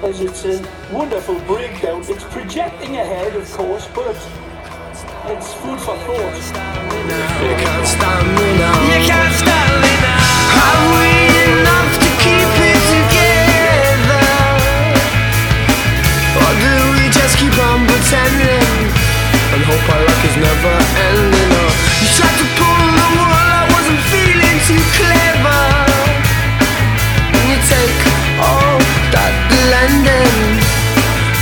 as it's a wonderful breakdown. It's projecting ahead, of course, but it's food for thought. You can't stand me now. You can't stand me now. Are we enough to keep it together? Or do we just keep on pretending and hope our luck is never ending? Or you tried to pull the wool, I wasn't feeling too clever.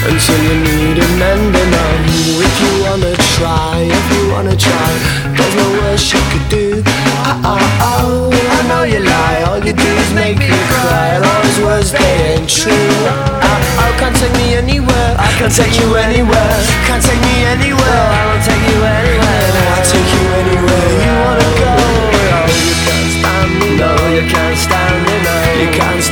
until you need a mending on. If you wanna try, if you wanna try, there's no worse you could do. Oh, oh, oh, I know you lie, all you do is make me cry. All these words, they ain't true. Oh, oh, can't take me anywhere, I can't take you anywhere. Can't take me anywhere, I won't take you anywhere. I'll take you anywhere you wanna go. Oh, you can't stand me, no, you can't stand me, no. You can't